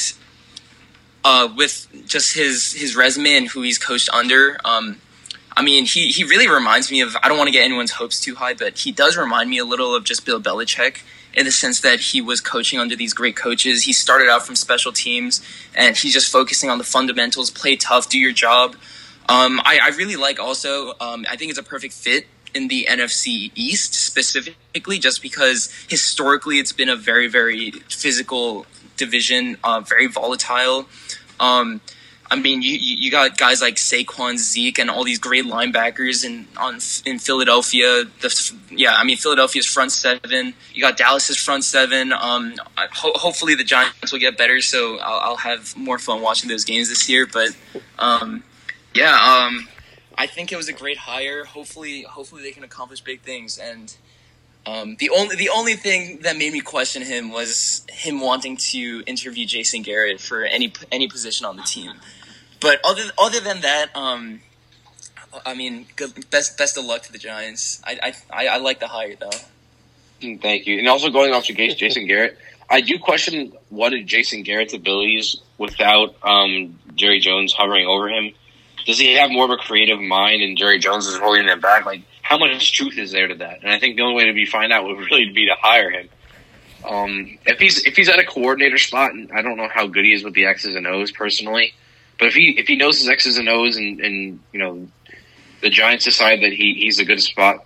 uh, with just his his resume and who he's coached under, um, I mean, he he really reminds me of. I don't want to get anyone's hopes too high, but he does remind me a little of just Bill Belichick in the sense that he was coaching under these great coaches. He started out from special teams, and he's just focusing on the fundamentals: play tough, do your job. Um, I, I, really like also. Um, I think it's a perfect fit in the NFC East specifically, just because historically it's been a very, very physical division, uh, very volatile. Um, I mean, you you got guys like Saquon, Zeke, and all these great linebackers in on in Philadelphia. The yeah, I mean Philadelphia's front seven. You got Dallas's front seven. Um, ho- hopefully the Giants will get better, so I'll, I'll, have more fun watching those games this year. But um, yeah, um, I think it was a great hire. Hopefully, hopefully they can accomplish big things. And um, the only the only thing that made me question him was him wanting to interview Jason Garrett for any any position on the team. But other other than that, um, I mean, good, best best of luck to the Giants. I I, I like the hire though. Mm, thank you. And also going off to Jason Garrett, I do question what is Jason Garrett's abilities without um, Jerry Jones hovering over him does he have more of a creative mind and Jerry Jones is holding him back? Like, how much truth is there to that? And I think the only way to be find out would really be to hire him. Um, if he's if he's at a coordinator spot, and I don't know how good he is with the X's and O's personally, but if he if he knows his X's and O's and, and you know the Giants decide that he, he's a good spot,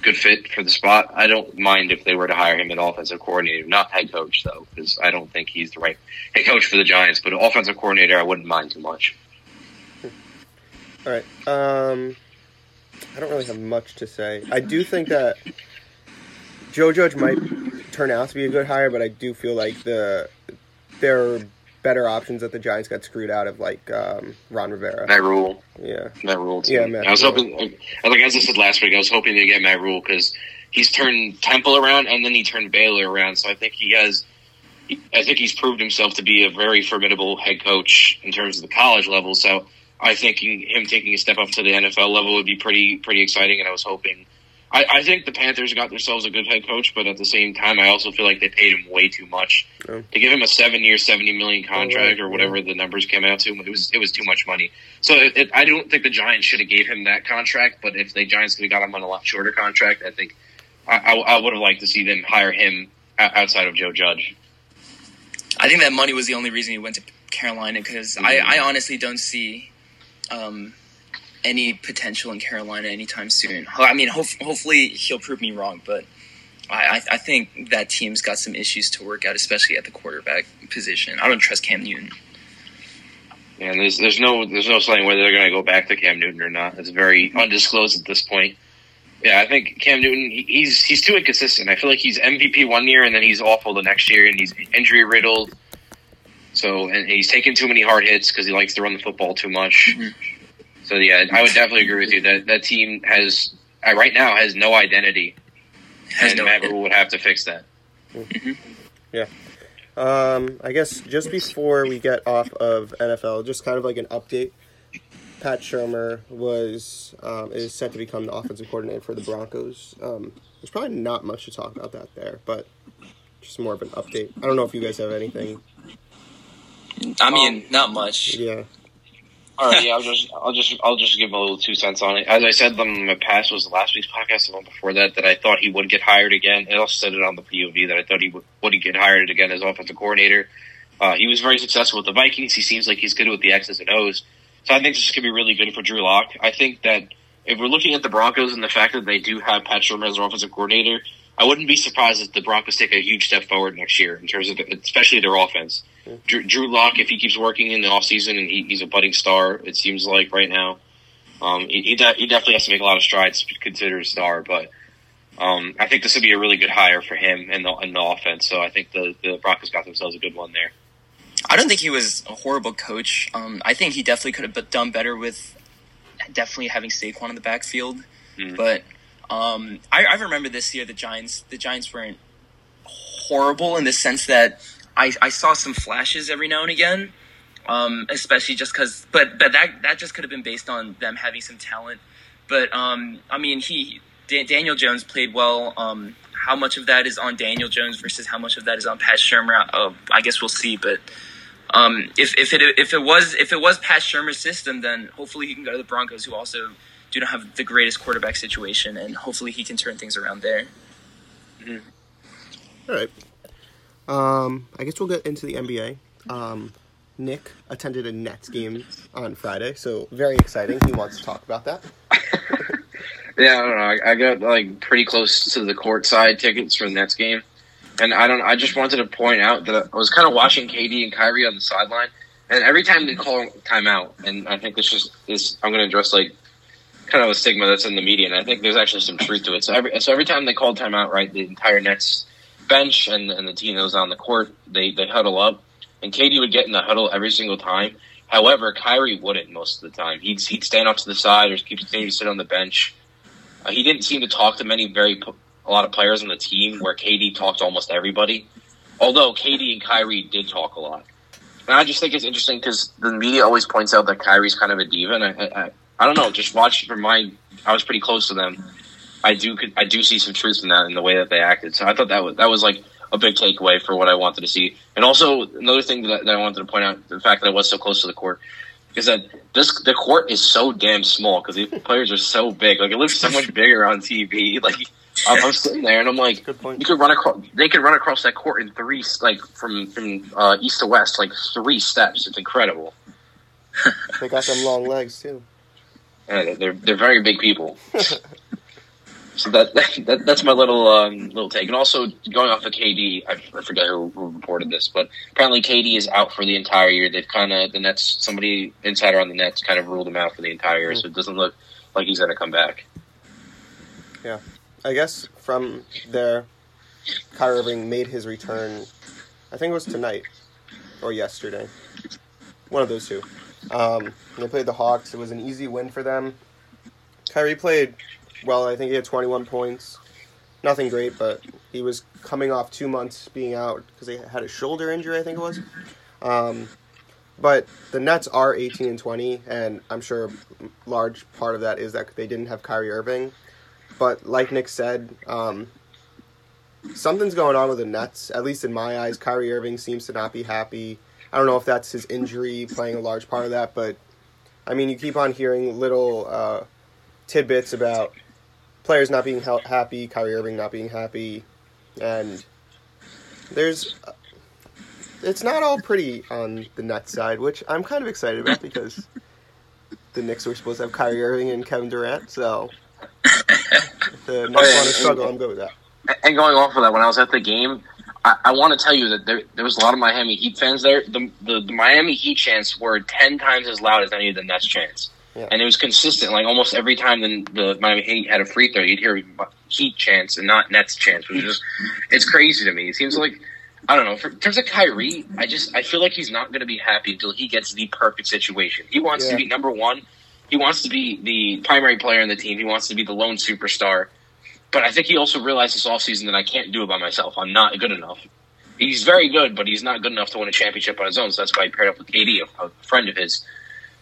good fit for the spot, I don't mind if they were to hire him at offensive coordinator, not head coach though, because I don't think he's the right head coach for the Giants. But offensive coordinator, I wouldn't mind too much. All right. Um, I don't really have much to say. I do think that Joe Judge might turn out to be a good hire, but I do feel like the there are better options that the Giants got screwed out of, like um, Ron Rivera. Matt Rhule. Yeah, Matt Rhule. Too. Yeah, Matt I was Rhule. hoping, like as I said last week, I was hoping to get Matt Rhule because he's turned Temple around and then he turned Baylor around. So I think he has. I think he's proved himself to be a very formidable head coach in terms of the college level. So I think him taking a step up to the NFL level would be pretty pretty exciting. And I was hoping. I, I think the Panthers got themselves a good head coach, but at the same time, I also feel like they paid him way too much Yeah. to give him a seven-year, seventy million contract Oh, right, or whatever the numbers came out to. It was it was too much money. So it, it, I don't think the Giants should have gave him that contract. But if the Giants could have got him on a lot shorter contract, I think I, I, I would have liked to see them hire him outside of Joe Judge. I think that money was the only reason he went to Carolina because I, I honestly don't see um, any potential in Carolina anytime soon. I mean, hope, hopefully he'll prove me wrong, but I, I, think that team's got some issues to work out, especially at the quarterback position. I don't trust Cam Newton. And there's there's no there's no saying whether they're going to go back to Cam Newton or not. It's very undisclosed at this point. Yeah, I think Cam Newton he, he's he's too inconsistent. I feel like he's MVP one year and then he's awful the next year, and he's injury riddled. So and he's taking too many hard hits because he likes to run the football too much. Mhm. So yeah, I would definitely agree with you that that team has uh, right now has no identity, Has and no Matt Rhule would have to fix that. Yeah. Um, I guess just before we get off of NFL, just kind of like an update. Pat Shurmur was um, is set to become the offensive coordinator for the Broncos. Um, there's probably not much to talk about that there, but just more of an update. I don't know if you guys have anything. I mean, not much. Yeah, All right, yeah, I'll just, I'll just, I'll just give a little two cents on it. As I said on my past was last week's podcast, the one before that, that I thought he would get hired again. I also said it on the POV that I thought he would, would get hired again as offensive coordinator. Uh, he was very successful with the Vikings. He seems like he's good with the X's and O's. So I think this could be really good for Drew Lock. I think that if we're looking at the Broncos and the fact that they do have Pat Shurmur as their offensive coordinator, I wouldn't be surprised if the Broncos take a huge step forward next year in terms of, especially their offense. Drew, Drew Lock, if he keeps working in the offseason and he, he's a budding star, it seems like right now, um, he, he, de- he definitely has to make a lot of strides to be considered a star. But um, I think this would be a really good hire for him and the, in the offense. So I think the, the Broncos got themselves a good one there. I don't think he was a horrible coach. Um, I think he definitely could have done better with definitely having Saquon in the backfield. Mhm. But um, I, I remember this year the Giants. The Giants weren't horrible in the sense that I, I saw some flashes every now and again, um, especially just because. But but that that just could have been based on them having some talent. But um, I mean, he Da- Daniel Jones played well. Um, how much of that is on Daniel Jones versus how much of that is on Pat Shurmur? Uh, I guess we'll see. But um, if if it if it was if it was Pat Shurmur's system, then hopefully he can go to the Broncos, who also do not have the greatest quarterback situation, and hopefully he can turn things around there. all right. Um, I guess we'll get into the NBA. Um, Nick attended a Nets game on Friday, so very exciting. He wants to talk about that. Yeah, I don't know. I, I got like pretty close to the courtside tickets for the Nets game, and I don't. I just wanted to point out that I was kind of watching KD and Kyrie on the sideline, and every time they call timeout, and I think this just is. I'm going to address like kind of a stigma that's in the media, and I think there's actually some truth to it. So every so every time they called timeout, right, the entire Nets bench and and the team that was on the court, they they huddle up, and KD would get in the huddle every single time. However, Kyrie wouldn't most of the time. He'd he'd stand off to the side or keep continue to sit on the bench. Uh, he didn't seem to talk to many very a lot of players on the team. Where KD talked to almost everybody, although KD and Kyrie did talk a lot. And I just think it's interesting because the media always points out that Kyrie's kind of a diva, and I, I, I don't know. Just watch from my, I was pretty close to them. I do, I do see some truth in that in the way that they acted. So I thought that was that was like a big takeaway for what I wanted to see. And also another thing that, I- that I wanted to point out, the fact that I was so close to the court, is that this the court is so damn small because these players are so big. Like it looks so much bigger on TV. Like I'm, I'm sitting there and I'm like, you could run across. They could run across that court in three, like from from uh, east to west, like three steps. It's incredible. They got them long legs too. Yeah, they're they're very big people. so that, that that's my little um, little take. And also going off of KD, I, I forget who, who reported this, but apparently KD is out for the entire year. They've kind of the Nets, somebody insider on the Nets, kind of ruled him out for the entire year. So it doesn't look like he's going to come back. Yeah, I guess from there, Kyrie Irving made his return. I think it was tonight or yesterday. One of those two. Um, they played the Hawks. It was an easy win for them. Kyrie played well. I think he had 21 points. Nothing great, but he was coming off two months being out because he had a shoulder injury. I think it was. Um, but the Nets are 18 and 20, and I'm sure a large part of that is that they didn't have Kyrie Irving. But like Nick said, um, something's going on with the Nets. At least in my eyes, Kyrie Irving seems to not be happy. I don't know if that's his injury playing a large part of that, but I mean, you keep on hearing little uh, tidbits about players not being ha- happy, Kyrie Irving not being happy, and there's it's not all pretty on the Nets side, which I'm kind of excited about because the Knicks were supposed to have Kyrie Irving and Kevin Durant, so if the Nets Oh, yeah, want to and- struggle, I'm good with that. And going off of that, when I was at the game, I, I want to tell you that there, there was a lot of Miami Heat fans there. The, the, the Miami Heat chants were ten times as loud as any of the Nets chants, Yeah. and it was consistent. Like almost every time the, the Miami Heat had a free throw, you'd hear Heat chants and not Nets chants, which is just it's crazy to me. It seems like I don't know. For, in terms of Kyrie, I just I feel like he's not going to be happy until he gets the perfect situation. He wants Yeah. to be number one. He wants to be the primary player on the team. He wants to be the lone superstar. But I think he also realized this offseason that I can't do it by myself. I'm not good enough. He's very good, but he's not good enough to win a championship on his own. So that's why he paired up with KD, a, a friend of his.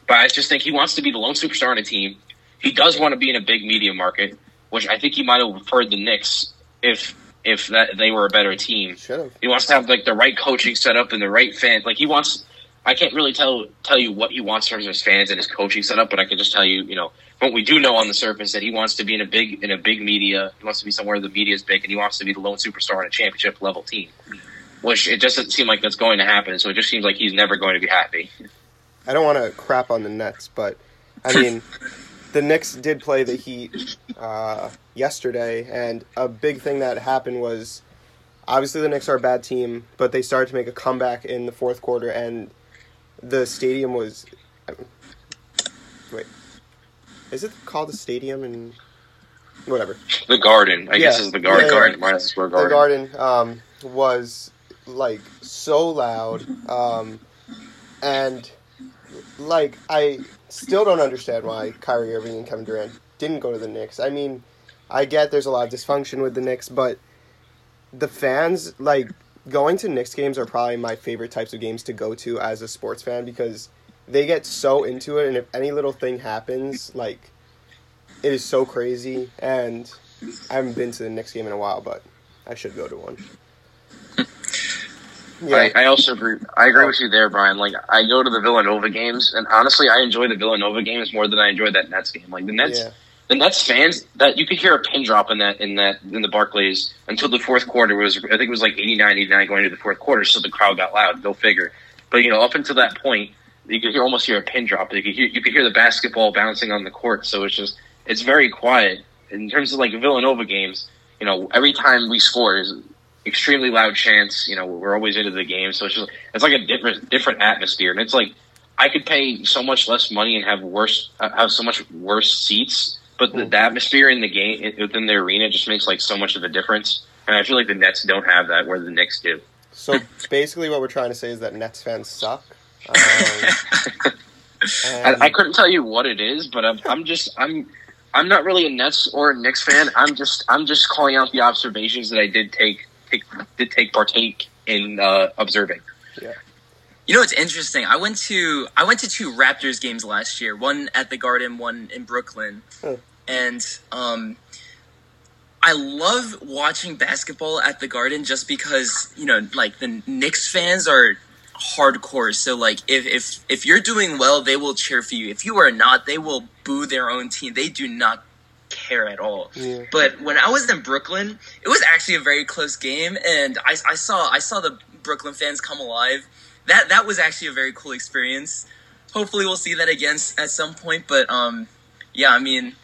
But I just think he wants to be the lone superstar on a team. He does want to be in a big media market, which I think he might have preferred the Knicks if if that they were a better team. Should have. He wants to have like the right coaching set up and the right fans. Like he wants. I can't really tell tell you what he wants from his fans and his coaching setup, but I can just tell you, you know, what we do know on the surface that he wants to be in a big in a big media. He wants to be somewhere the media is big, and he wants to be the lone superstar on a championship level team. Which it just doesn't seem like that's going to happen. So it just seems like he's never going to be happy. I don't want to crap on the Nets, but I mean, the Knicks did play the Heat uh, yesterday, and a big thing that happened was obviously the Knicks are a bad team, but they started to make a comeback in the fourth quarter, and the stadium was. Wait, is it called the stadium? And whatever. The Garden, I guess, is the Garden. Yeah, yeah. Garden, Madison Square The Garden. garden um, was like so loud, um, and like I still don't understand why Kyrie Irving and Kevin Durant didn't go to the Knicks. I mean, I get there's a lot of dysfunction with the Knicks, but the fans like going to Knicks games are probably my favorite types of games to go to as a sports fan because they get so into it, and if any little thing happens, like it is so crazy. And I haven't been to the Knicks game in a while, but I should go to one. I, I also agree. I agree oh. with you there, Brian. Like I go to the Villanova games, and honestly, I enjoy the Villanova games more than I enjoy that Nets game. Like the Nets, Yeah. the Nets fans that you could hear a pin drop in that in that in the Barclays until the fourth quarter was. I think it was like 89, 89 going into the fourth quarter, so the crowd got loud. Go figure. But you know, up until that point, you could almost hear a pin drop. You could hear you could hear the basketball bouncing on the court. So it's just it's very quiet in terms of like Villanova games. You know, every time we score is extremely loud chants. You know, we're always into the game, so it's just it's like a different different atmosphere, and it's like I could pay so much less money and have worse uh, have so much worse seats, but the, the atmosphere in the game within the arena just makes like so much of a difference. And I feel like the Nets don't have that, where the Knicks do. So basically, what we're trying to say is that Nets fans suck. Um, I, and- I couldn't tell you what it is, but I'm, I'm just I'm I'm not really a Nets or a Knicks fan. I'm just I'm just calling out the observations that I did take take did take partake in uh, observing. You know it's interesting? I went to I went to two Raptors games last year. One at the Garden, one in Brooklyn. Hmm. And um I love watching basketball at the Garden just because, you know, like the Knicks fans are hardcore. So like if if if you're doing well, they will cheer for you. If you are not, they will boo their own team. They do not care at all. Yeah. But when I was in Brooklyn, it was actually a very close game, and I, I saw I saw the Brooklyn fans come alive. That that was actually a very cool experience. Hopefully, we'll see that again at some point. But um, yeah, I mean,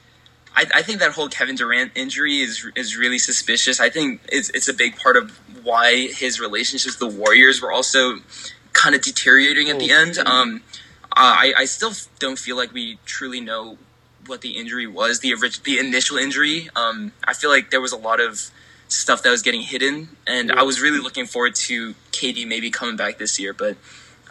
I, I think that whole Kevin Durant injury is is really suspicious. I think it's it's a big part of why his relationships with the Warriors were also kind of deteriorating at the end. Um, I I still don't feel like we truly know what the injury was, the orig- the initial injury. Um, I feel like there was a lot of stuff that was getting hidden, and I was really looking forward to KD maybe coming back this year, but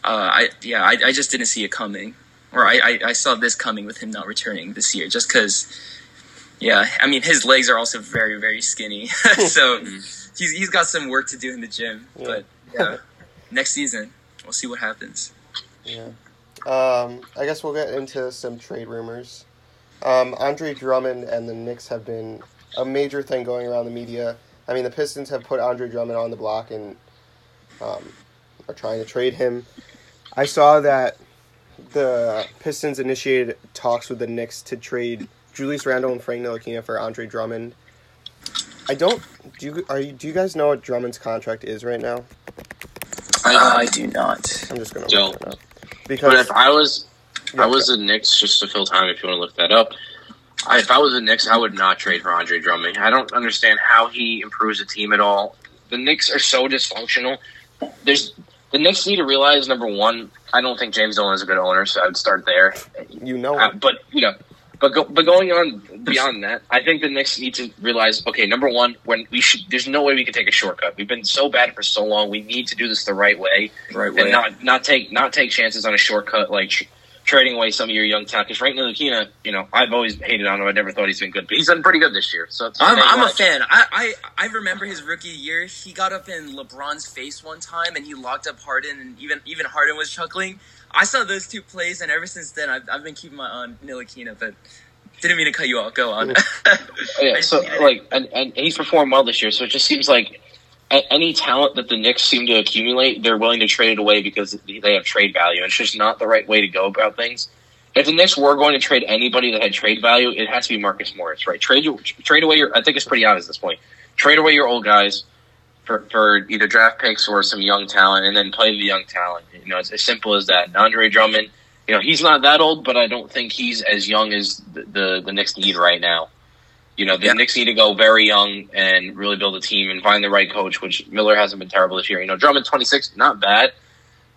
uh, I yeah I, I just didn't see it coming, or I, I, I saw this coming with him not returning this year, just because. Yeah, I mean his legs are also very very skinny, so he's he's got some work to do in the gym. Yeah. But yeah, next season we'll see what happens. Yeah. Um, I guess we'll get into some trade rumors. Um, Andre Drummond and the Knicks have been a major thing going around the media. I mean, the Pistons have put Andre Drummond on the block and um, are trying to trade him. I saw that the Pistons initiated talks with the Knicks to trade Julius Randle and Frank Ntilikina for Andre Drummond. I don't. Do you are you, do you guys know what Drummond's contract is right now? I, do not. I'm just gonna Don't. look it up but because if I was, Yeah, I was the Knicks, just to fill time, if you want to look that up. I, if I was the Knicks, I would not trade for Andre Drummond. I don't understand how he improves the team at all. The Knicks are so dysfunctional. There's the Knicks need to realize number one. I don't think James Dolan is a good owner, so I would start there. you know Uh, but you know, but go, but going on beyond that, I think the Knicks need to realize. Okay, number one, when we should, there's no way we can take a shortcut. We've been so bad for so long. We need to do this the right way, Right way, and not not take not take chances on a shortcut like tr- trading away some of your young talent. Because Frank Ntilikina, you know, I've always hated on him. I never thought he's been good, but he's done pretty good this year. So I'm, I'm a fan. I, I I remember his rookie year. He got up in LeBron's face one time, and he locked up Harden, and even even Harden was chuckling. I saw those two plays, and ever since then, I've, I've been keeping my eye on Ntilikina, but didn't mean to cut you off. Go on. Yeah, oh, so like, and, and he's performed well this year. So it just seems like any talent that the Knicks seem to accumulate, they're willing to trade it away because they have trade value. It's just not the right way to go about things. If the Knicks were going to trade anybody that had trade value, it has to be Marcus Morris, right? Trade trade away your. I think it's pretty obvious at this point. Trade away your old guys for for either draft picks or some young talent, and then play the young talent. You know, it's as simple as that. And Andre Drummond, you know, he's not that old, but I don't think he's as young as the the, the Knicks need right now. You know, the Yeah. Knicks need to go very young and really build a team and find the right coach, which Miller hasn't been terrible this year. You know, Drummond twenty six, not bad,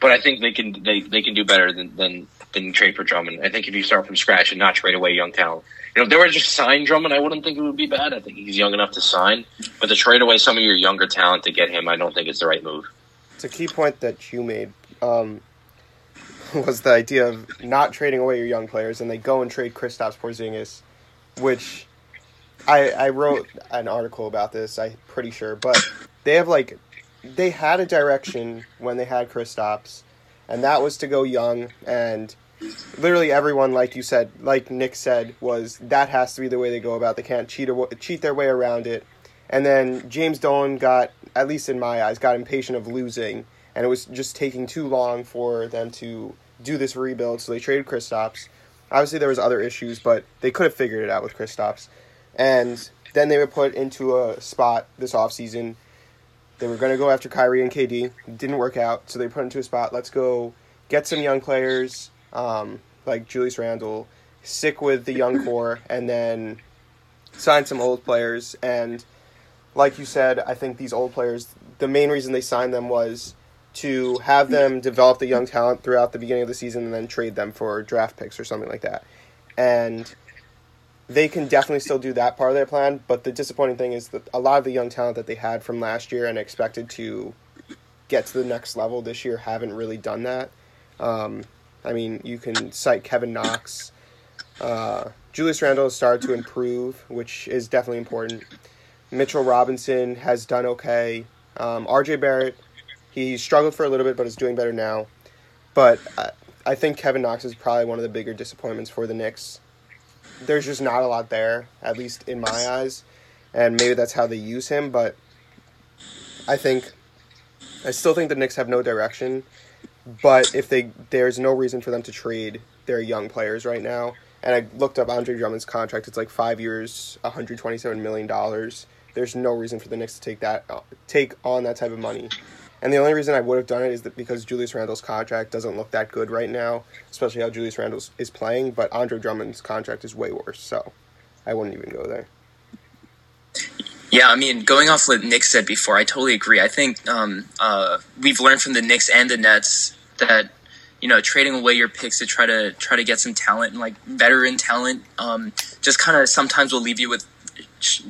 but I think they can they, they can do better than, than than trade for Drummond. I think if you start from scratch and not trade away young talent. You know, if they were just sign Drummond, I wouldn't think it would be bad. I think he's young enough to sign. But to trade away some of your younger talent to get him, I don't think it's the right move. it's a key point that you made um, was the idea of not trading away your young players, and they go and trade Kristaps Porzingis, which I I wrote an article about this. I'm pretty sure, but they have like they had a direction when they had Kristaps, and that was to go young and. Literally everyone, like you said, like Nick said, was that has to be the way they go about. They can't cheat aw- cheat their way around it. And then James Dolan got, at least in my eyes, got impatient of losing, and it was just taking too long for them to do this rebuild. So they traded Kristaps. Obviously, there was other issues, but they could have figured it out with Kristaps. And then they were put into a spot this offseason. They were going to go after Kyrie and KD. It didn't work out, so they put into a spot. Let's go get some young players um, like Julius Randle, stick with the young core, and then sign some old players. And like you said, I think these old players, the main reason they signed them was to have them develop the young talent throughout the beginning of the season and then trade them for draft picks or something like that. And they can definitely still do that part of their plan, but the disappointing thing is that a lot of the young talent that they had from last year and expected to get to the next level this year haven't really done that. Um, I mean, you can cite Kevin Knox. Uh, Julius Randle has started to improve, which is definitely important. Mitchell Robinson has done okay. Um, RJ Barrett, he struggled for a little bit, but is doing better now. But I, I think Kevin Knox is probably one of the bigger disappointments for the Knicks. There's just not a lot there, at least in my eyes, and maybe that's how they use him. But I think I still think the Knicks have no direction. But if they there's no reason for them to trade their young players right now. And I looked up Andre Drummond's contract. It's like five years, 127 million dollars. There's no reason for the Knicks to take that take on that type of money. And the only reason I would have done it is that because Julius Randle's contract doesn't look that good right now, especially how Julius Randle is playing. But Andre Drummond's contract is way worse, so I wouldn't even go there. Yeah, I mean, going off what Nick said before, I totally agree. I think um, uh, we've learned from the Knicks and the Nets that you know trading away your picks to try to try to get some talent and like veteran talent um, just kind of sometimes will leave you with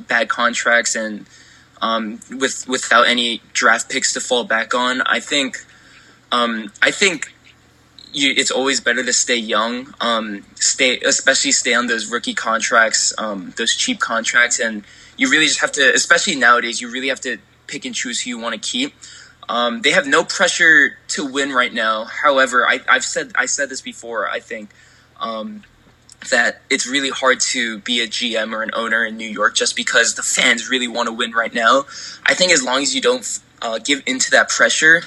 bad contracts and um, with without any draft picks to fall back on. I think um, I think you, it's always better to stay young, um, stay especially stay on those rookie contracts, um, those cheap contracts, and you really just have to, especially nowadays, you really have to pick and choose who you want to keep. Um, they have no pressure to win right now. However, I, have said I said this before. I think um, that it's really hard to be a GM or an owner in New York just because the fans really want to win right now. I think as long as you don't uh, give into that pressure,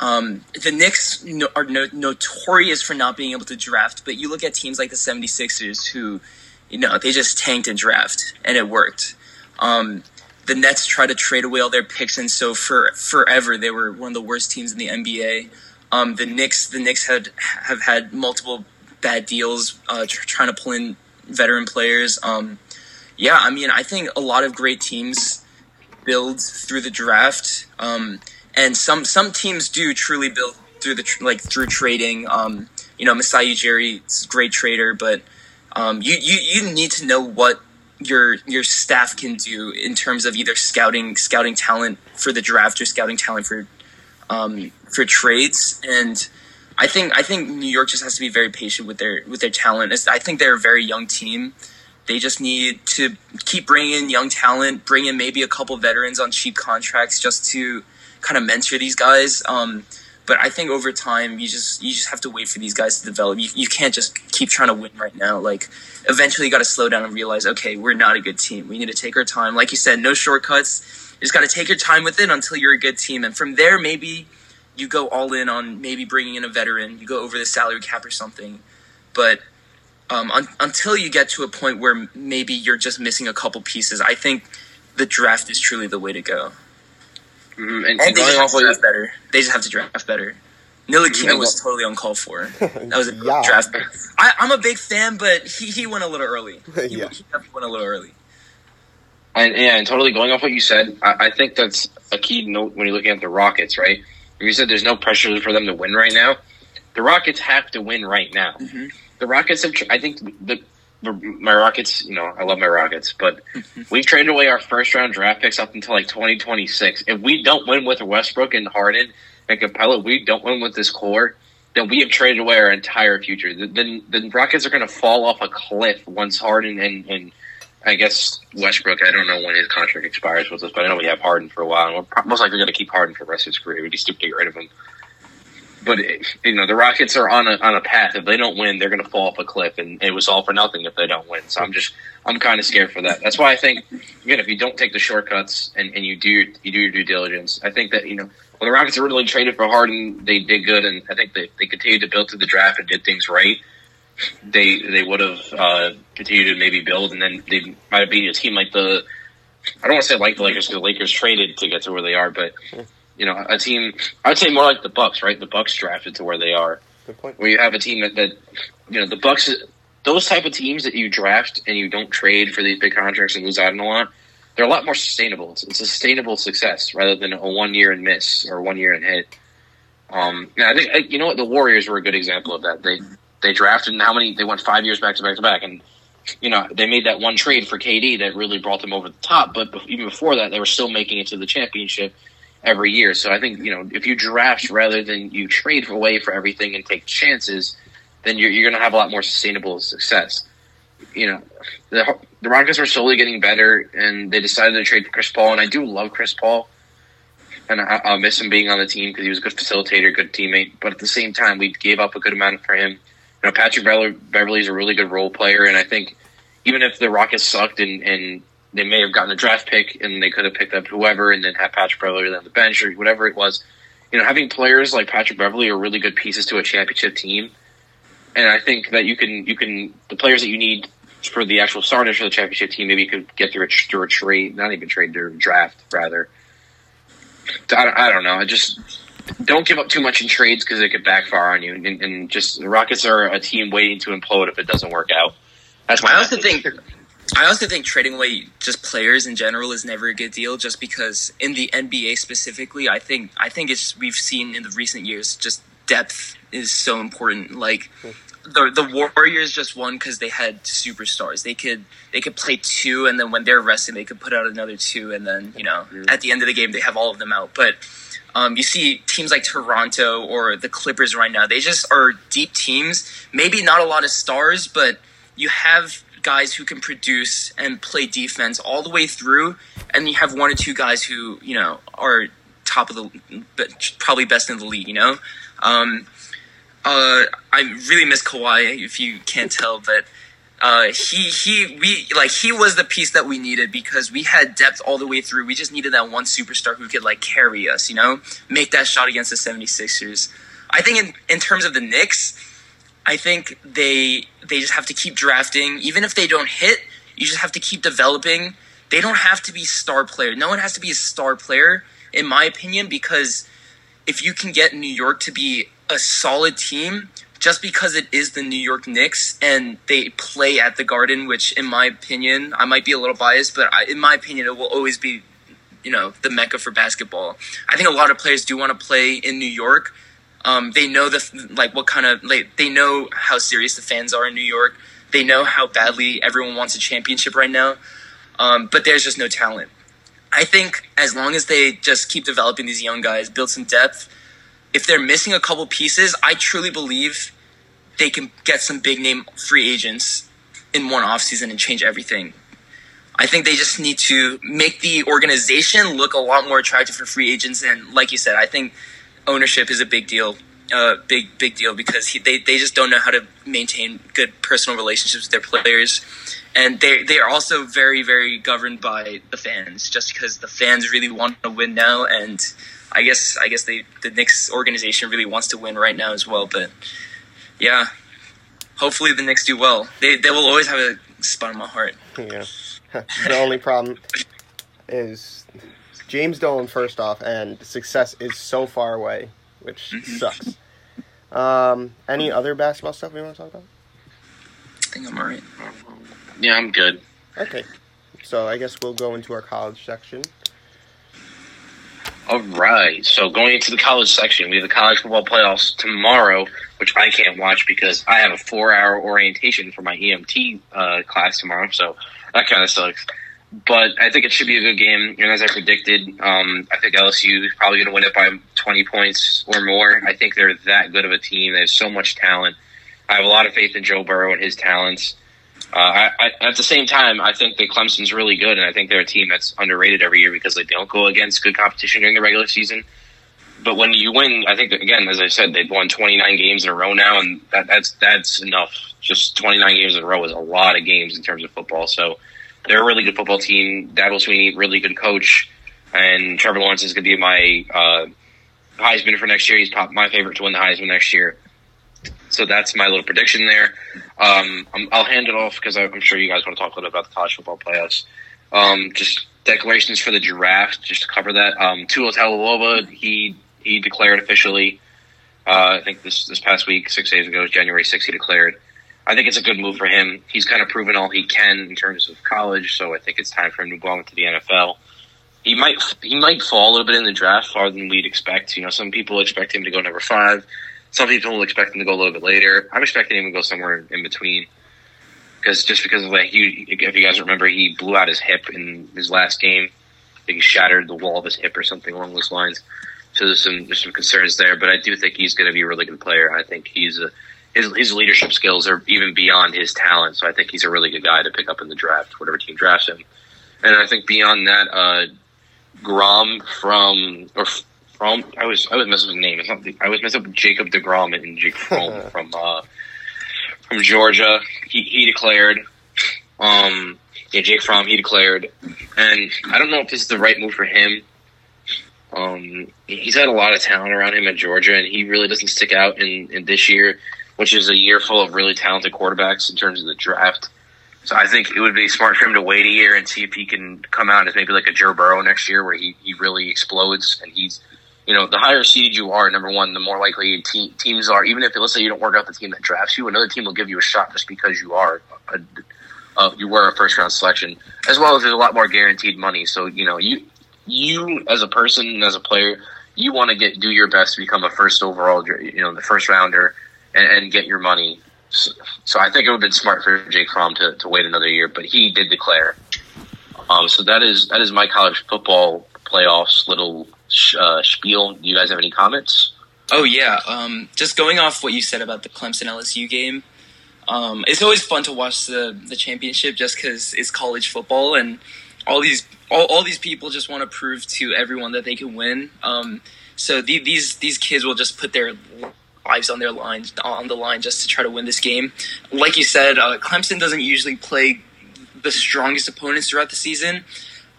um, the Knicks no, are no, notorious for not being able to draft, but you look at teams like the 76ers who, you know, they just tanked in draft and it worked. Um, the Nets try to trade away all their picks, and so for forever they were one of the worst teams in the NBA. Um, the Knicks, the Knicks had have had multiple bad deals, uh, tr- trying to pull in veteran players. Um, yeah, I mean, I think a lot of great teams build through the draft, um, and some some teams do truly build through the like through trading. Um, you know, Masai Ujiri is a great trader, but um, you, you you need to know what your your staff can do in terms of either scouting scouting talent for the draft or scouting talent for um, for trades and I think I think New York just has to be very patient with their with their talent. I think they're a very young team. They just need to keep bringing in young talent, bring in maybe a couple veterans on cheap contracts just to kind of mentor these guys. Um, but I think over time, you just you just have to wait for these guys to develop. You, you can't just keep trying to win right now. Like eventually, you got to slow down and realize, okay, we're not a good team. We need to take our time. Like you said, no shortcuts. You just got to take your time with it until you're a good team, and from there, maybe you go all in on maybe bringing in a veteran, you go over the salary cap or something. But um, un- until you get to a point where maybe you're just missing a couple pieces, I think the draft is truly the way to go. Mm-hmm. And, and they just have to draft better. They just have to draft better. Ntilikina mm-hmm. was totally uncalled for. That was a yeah. draft. I, am a big fan, but he, he went a little early. He, yeah. he definitely went a little early. And, yeah, and totally going off what you said, I, I think that's a key note when you're looking at the Rockets, right? you said there's no pressure for them to win right now. The Rockets have to win right now. Mm-hmm. The Rockets have. I think the my Rockets. You know, I love my Rockets, but we've traded away our first round draft picks up until like 2026. If we don't win with Westbrook and Harden and Capela, we don't win with this core. Then we have traded away our entire future. Then the Rockets are going to fall off a cliff once Harden and, and I guess Westbrook. I don't know when his contract expires with us, but I know we have Harden for a while, and we're most likely going to keep Harden for the rest of his career. We'd be stupid to get rid of him. But you know, the Rockets are on a on a path. If they don't win, they're going to fall off a cliff, and it was all for nothing if they don't win. So I'm just I'm kind of scared for that. That's why I think again, if you don't take the shortcuts and, and you do your, you do your due diligence, I think that you know when the Rockets originally traded for Harden, they did good, and I think they they continued to build through the draft and did things right they they would have uh, continued to maybe build, and then they might have beat a team like the. I don't want to say like the Lakers because the Lakers traded to get to where they are, but you know, a team. I'd say more like the Bucks, right? The Bucks drafted to where they are. Good point. Where you have a team that, that you know the Bucks, those type of teams that you draft and you don't trade for these big contracts and lose out on a lot. They're a lot more sustainable. It's, it's a sustainable success rather than a one year and miss or one year and hit. Um, I think you know what the Warriors were a good example of that. They they drafted and how many they went five years back to back to back and you know they made that one trade for KD that really brought them over the top but even before that they were still making it to the championship every year. So I think you know if you draft rather than you trade away for everything and take chances then you're, you're going to have a lot more sustainable success. You know the, the Rockets are slowly getting better and they decided to trade for Chris Paul and I do love Chris Paul. And I, will miss him being on the team because he was a good facilitator, good teammate. But at the same time, we gave up a good amount for him. You know, Patrick Beverley is a really good role player, and I think even if the Rockets sucked and, and they may have gotten a draft pick and they could have picked up whoever and then have Patrick Beverley on the bench or whatever it was, you know, having players like Patrick Beverley are really good pieces to a championship team. And I think that you can you can the players that you need for the actual starters for the championship team maybe you could get through a, through a trade, not even trade, through a draft rather. I, don't, I don't know. I just don't give up too much in trades because it could backfire on you. And, and, just the Rockets are a team waiting to implode if it doesn't work out. That's my. I also think. I also think trading away just players in general is never a good deal. Just because in the NBA specifically, I think I think it's we've seen in the recent years just depth is so important. Like the the Warriors just won because they had superstars. They could they could play two, and then when they're resting, they could put out another two, and then you know mm-hmm. at the end of the game they have all of them out. But um, you see teams like Toronto or the Clippers right now; they just are deep teams. Maybe not a lot of stars, but you have guys who can produce and play defense all the way through, and you have one or two guys who you know are top of the probably best in the league. You know. Um, uh, I really miss Kawhi, if you can't tell, but uh, he he we like he was the piece that we needed because we had depth all the way through. We just needed that one superstar who could like carry us, you know, make that shot against the 76ers. I think in in terms of the Knicks, I think they they just have to keep drafting, even if they don't hit. You just have to keep developing. They don't have to be star player. No one has to be a star player, in my opinion, because if you can get New York to be a solid team just because it is the New York Knicks and they play at the Garden, which, in my opinion, I might be a little biased, but I, in my opinion, it will always be, you know, the mecca for basketball. I think a lot of players do want to play in New York. Um, they know the like what kind of like they know how serious the fans are in New York. They know how badly everyone wants a championship right now, um, but there's just no talent. I think as long as they just keep developing these young guys, build some depth if they're missing a couple pieces, I truly believe they can get some big name free agents in one offseason and change everything. I think they just need to make the organization look a lot more attractive for free agents. And like you said, I think ownership is a big deal. Uh, big big deal because he, they they just don't know how to maintain good personal relationships with their players, and they they are also very very governed by the fans. Just because the fans really want to win now, and I guess I guess they the Knicks organization really wants to win right now as well. But yeah, hopefully the Knicks do well. They they will always have a spot in my heart. Yeah. the only problem is James Dolan first off, and success is so far away, which sucks. Um, any other basketball stuff we want to talk about? I think I'm alright. Yeah, I'm good. Okay, so I guess we'll go into our college section. All right. So going into the college section, we have the college football playoffs tomorrow, which I can't watch because I have a four-hour orientation for my EMT uh, class tomorrow. So that kind of sucks. But I think it should be a good game. As I predicted, um, I think LSU is probably going to win it by 20 points or more. I think they're that good of a team. They have so much talent. I have a lot of faith in Joe Burrow and his talents. Uh, I, I, at the same time, I think that Clemson's really good, and I think they're a team that's underrated every year because they don't go against good competition during the regular season. But when you win, I think again, as I said, they've won 29 games in a row now, and that, that's that's enough. Just 29 games in a row is a lot of games in terms of football. So they're a really good football team. Dabo Swinney, really good coach, and Trevor Lawrence is going to be my uh, Heisman for next year. He's my favorite to win the Heisman next year. So that's my little prediction there. Um, i will hand it off because I'm sure you guys want to talk a little bit about the college football playoffs. Um, just declarations for the draft, just to cover that. Um, Tua Tagovailoa, he he declared officially. Uh, I think this this past week, six days ago, January 6th, he declared. I think it's a good move for him. He's kind of proven all he can in terms of college, so I think it's time for him to go on to the NFL. He might he might fall a little bit in the draft farther than we'd expect. You know, some people expect him to go number five. Some people will expect him to go a little bit later. I'm expecting him to go somewhere in between. Because just because of like he, if you guys remember, he blew out his hip in his last game. I think he shattered the wall of his hip or something along those lines. So there's some there's some concerns there, but I do think he's going to be a really good player. I think he's a, his his leadership skills are even beyond his talent. So I think he's a really good guy to pick up in the draft, whatever team drafts him. And I think beyond that, uh, Grom from or from I was I was messing with his name. It's not. I was messing up with Jacob Degrom and Jake Fromm from uh, from Georgia. He he declared. Um, yeah, Jake Fromm. He declared, and I don't know if this is the right move for him. Um, he's had a lot of talent around him at Georgia, and he really doesn't stick out in, in this year, which is a year full of really talented quarterbacks in terms of the draft. So I think it would be smart for him to wait a year and see if he can come out as maybe like a Joe Burrow next year, where he, he really explodes and he's you know, the higher seed you are, number one, the more likely te- teams are. Even if let's say you don't work out the team that drafts you, another team will give you a shot just because you are a, uh, you were a first round selection, as well as there's a lot more guaranteed money. So you know, you you as a person as a player, you want to get do your best to become a first overall, you know, the first rounder, and, and get your money. So, so I think it would have been smart for Jake Fromm to, to wait another year, but he did declare. Um, so that is that is my college football playoffs little uh, spiel. Do you guys have any comments? Oh yeah, um, just going off what you said about the Clemson LSU game. Um, it's always fun to watch the the championship just because it's college football and all these all, all these people just want to prove to everyone that they can win. Um, so the, these these kids will just put their lives on their line on the line just to try to win this game. Like you said, uh, Clemson doesn't usually play the strongest opponents throughout the season.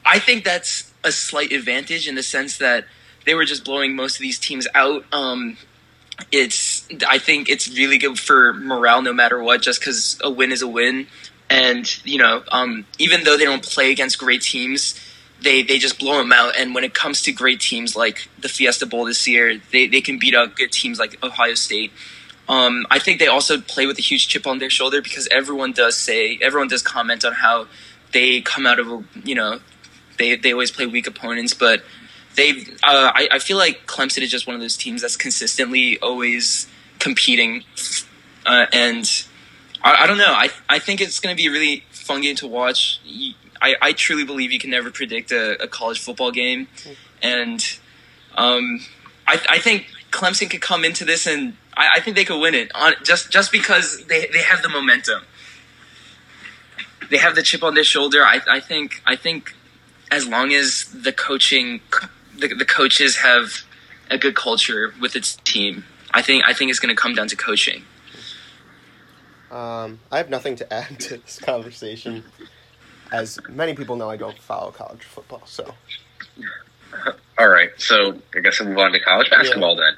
I think that's a slight advantage in the sense that they were just blowing most of these teams out. Um, it's I think it's really good for morale no matter what, just because a win is a win. And you know, um, even though they don't play against great teams, they they just blow them out. And when it comes to great teams like the Fiesta Bowl this year, they they can beat out good teams like Ohio State. Um, I think they also play with a huge chip on their shoulder because everyone does say everyone does comment on how they come out of you know they they always play weak opponents, but they uh, I, I feel like Clemson is just one of those teams that's consistently always competing, uh, and I, I, don't know. I I think it's going to be a really fun game to watch. I, I truly believe you can never predict a, a college football game, and um, I, I think Clemson could come into this and I, I think they could win it on just just because they, they have the momentum. They have the chip on their shoulder. I, I think I think as long as the coaching the, the coaches have a good culture with its team, I think I think it's going to come down to coaching. Um, I have nothing to add to this conversation. As many people know, I don't follow college football, so. All right, so I guess we'll move on to college basketball yeah. then.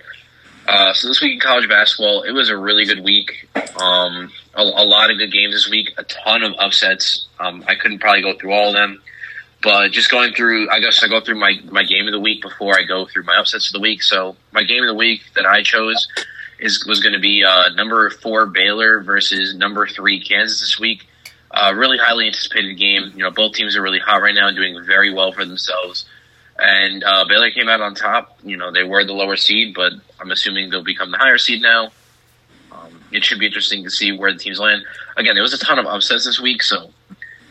Uh, so this week in college basketball, it was a really good week. Um, a, a, lot of good games this week, a ton of upsets. Um, I couldn't probably go through all of them, but just going through, I guess I go through my, my game of the week before I go through my upsets of the week. So my game of the week that I chose is was going to be uh, number four Baylor versus number three Kansas this week. Uh, really highly anticipated game. You know, both teams are really hot right now, and doing very well for themselves. And uh, Baylor came out on top. You know, they were the lower seed, but I'm assuming they'll become the higher seed now. Um, it should be interesting to see where the teams land. Again, there was a ton of upsets this week, so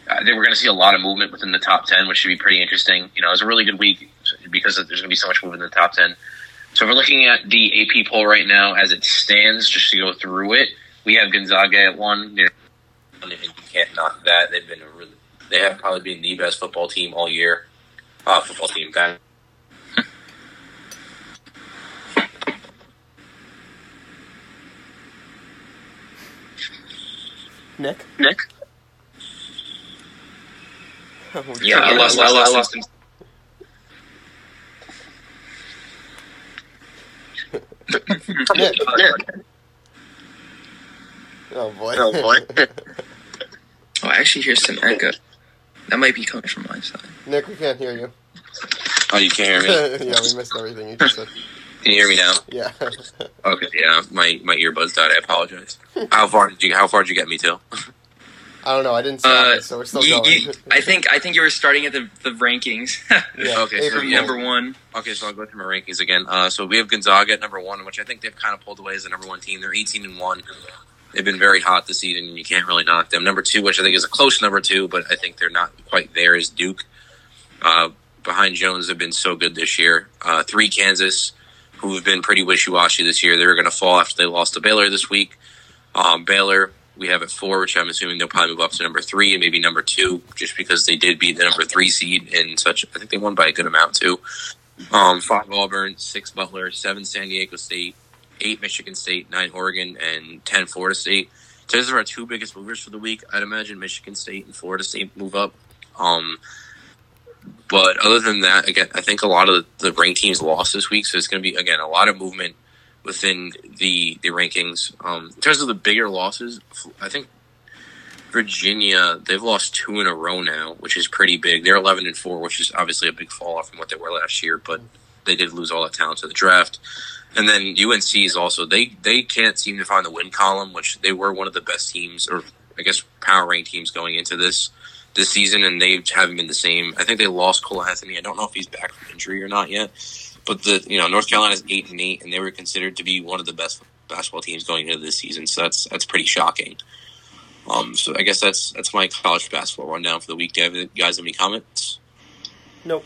I think we're going to see a lot of movement within the top 10, which should be pretty interesting. You know, it was a really good week because there's going to be so much movement in the top 10. So if we're looking at the AP poll right now as it stands, just to go through it, we have Gonzaga at one. You can't knock that. They've been a really, they have probably been the best football team all year. Uh, football team back. Nick? Nick? Oh, yeah, I lost, I lost, I lost him. Nick, Nick. Oh boy. Oh boy. oh, I actually hear some echo. That might be coming from my side. Nick, we can't hear you. Oh, you can't hear me? yeah, we missed everything you just said. Can you hear me now? Yeah. okay, yeah, my my earbuds died. I apologize. How far did you How far did you get me to? I don't know. I didn't stop uh, it, so we're still you, going. You, I think I think you were starting at the, the rankings. yeah. Okay. So number one. Okay, so I'll go through my rankings again. Uh, so we have Gonzaga at number one, which I think they've kind of pulled away as the number one team. They're eighteen and one. They've been very hot this season, and you can't really knock them. Number two, which I think is a close number two, but I think they're not quite there, is Duke. Uh, behind Jones have been so good this year. Uh, three, Kansas, who have been pretty wishy washy this year. They're going to fall after they lost to Baylor this week. Um, Baylor, we have at four, which I'm assuming they'll probably move up to number three and maybe number two, just because they did beat the number three seed in such. I think they won by a good amount too. Um, five Auburn, six Butler, seven San Diego State, eight Michigan State, nine Oregon, and ten Florida State. So those are our two biggest movers for the week. I'd imagine Michigan State and Florida State move up. Um, but other than that, again, I think a lot of the, the ranked teams lost this week, so it's going to be again a lot of movement within the the rankings. Um, in terms of the bigger losses, I think Virginia they've lost two in a row now, which is pretty big. They're eleven and four, which is obviously a big fall off from what they were last year, but they did lose all that talent to the draft. And then UNC is also they they can't seem to find the win column, which they were one of the best teams, or I guess power ranked teams going into this this season, and they haven't been the same. I think they lost Cole Anthony. I don't know if he's back from injury or not yet. But the you know North Carolina's eight and eight, and they were considered to be one of the best basketball teams going into this season. So that's that's pretty shocking. Um, so I guess that's that's my college basketball rundown for the week. Do you guys have any comments? Nope.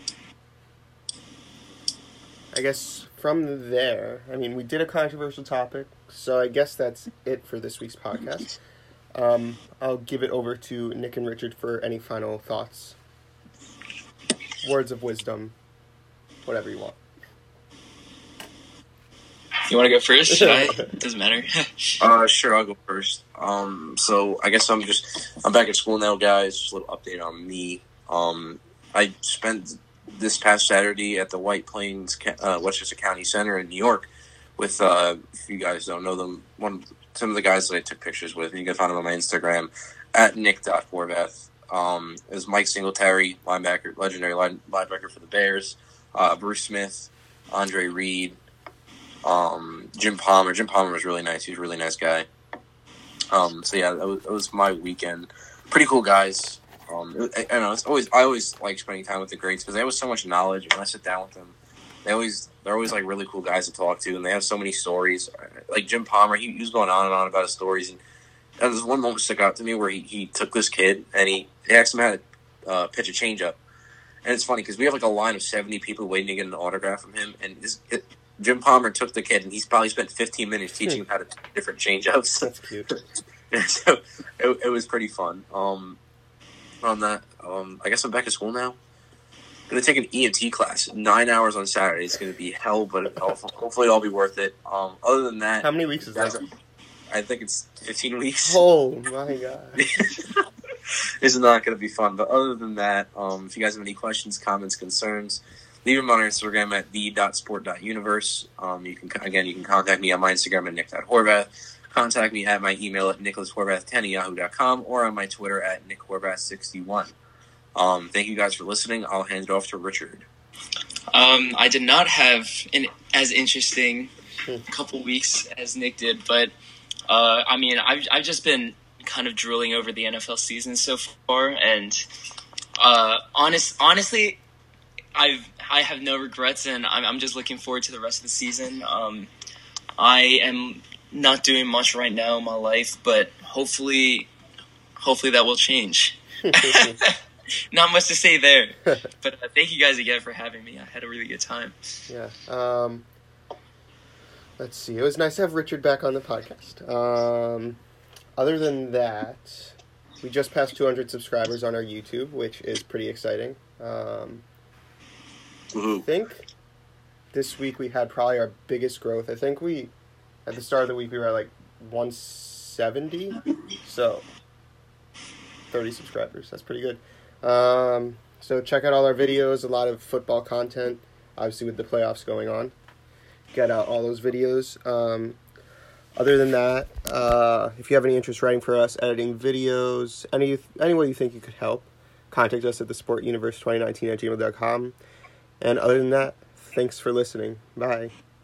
I guess from there, I mean, we did a controversial topic, so I guess that's it for this week's podcast. Um, I'll give it over to Nick and Richard for any final thoughts, words of wisdom, whatever you want. You want to go first? I, doesn't matter. uh, sure, I'll go first. Um, so I guess I'm just I'm back at school now, guys. Just a little update on me. Um, I spent this past Saturday at the White Plains uh, Westchester County Center in New York with uh, if you guys don't know them, one some of the guys that I took pictures with. You can find them on my Instagram at nick.horvath. Um, is Mike Singletary, linebacker, legendary line, linebacker for the Bears. Uh, Bruce Smith, Andre Reed, um, Jim Palmer. Jim Palmer was really nice. He was a really nice guy. Um, so yeah, that was, that was, my weekend. Pretty cool guys. Um, I, I, know it's always I always like spending time with the greats because they have so much knowledge. When I sit down with them, they always they're always like really cool guys to talk to, and they have so many stories. Like Jim Palmer, he, he was going on and on about his stories, and there's one moment stuck out to me where he, he took this kid and he, he asked him how to uh, pitch a changeup. And it's funny because we have like a line of seventy people waiting to get an autograph from him, and his, it, Jim Palmer took the kid, and he's probably spent 15 minutes teaching him how to different changeups. That's cute. so it, it, was pretty fun. Um, on that, um, I guess I'm back at school now. I'm gonna take an EMT class, nine hours on Saturday. It's gonna be hell, but hopefully it'll be worth it. Um, other than that, how many weeks is that? I think it's 15 weeks. Oh my god. this is not going to be fun. But other than that, um, if you guys have any questions, comments, concerns, leave them on our Instagram at the.sport.universe. Um, you can again, you can contact me on my Instagram at nick.horvath. Contact me at my email at nicholaszhorvath10 at yahoo.com or on my Twitter at nickhorvath61. Um, thank you guys for listening. I'll hand it off to Richard. Um, I did not have an as interesting couple weeks as Nick did, but uh, I mean, I've I've just been kind of drooling over the NFL season so far, and uh, honest honestly, I've I have no regrets, and I'm, I'm just looking forward to the rest of the season. Um, I am not doing much right now in my life, but hopefully, hopefully that will change. not much to say there, but uh, thank you guys again for having me. I had a really good time. Yeah. Um, let's see. It was nice to have Richard back on the podcast. Um, other than that, we just passed 200 subscribers on our YouTube, which is pretty exciting. Um, I think this week we had probably our biggest growth. I think we, at the start of the week, we were at like 170. So, 30 subscribers. That's pretty good. Um, so, check out all our videos, a lot of football content, obviously, with the playoffs going on. Get out all those videos. Um, other than that, uh, if you have any interest writing for us, editing videos, any any way you think you could help, contact us at the sportuniverse2019 at gmail.com. And other than that, thanks for listening. Bye.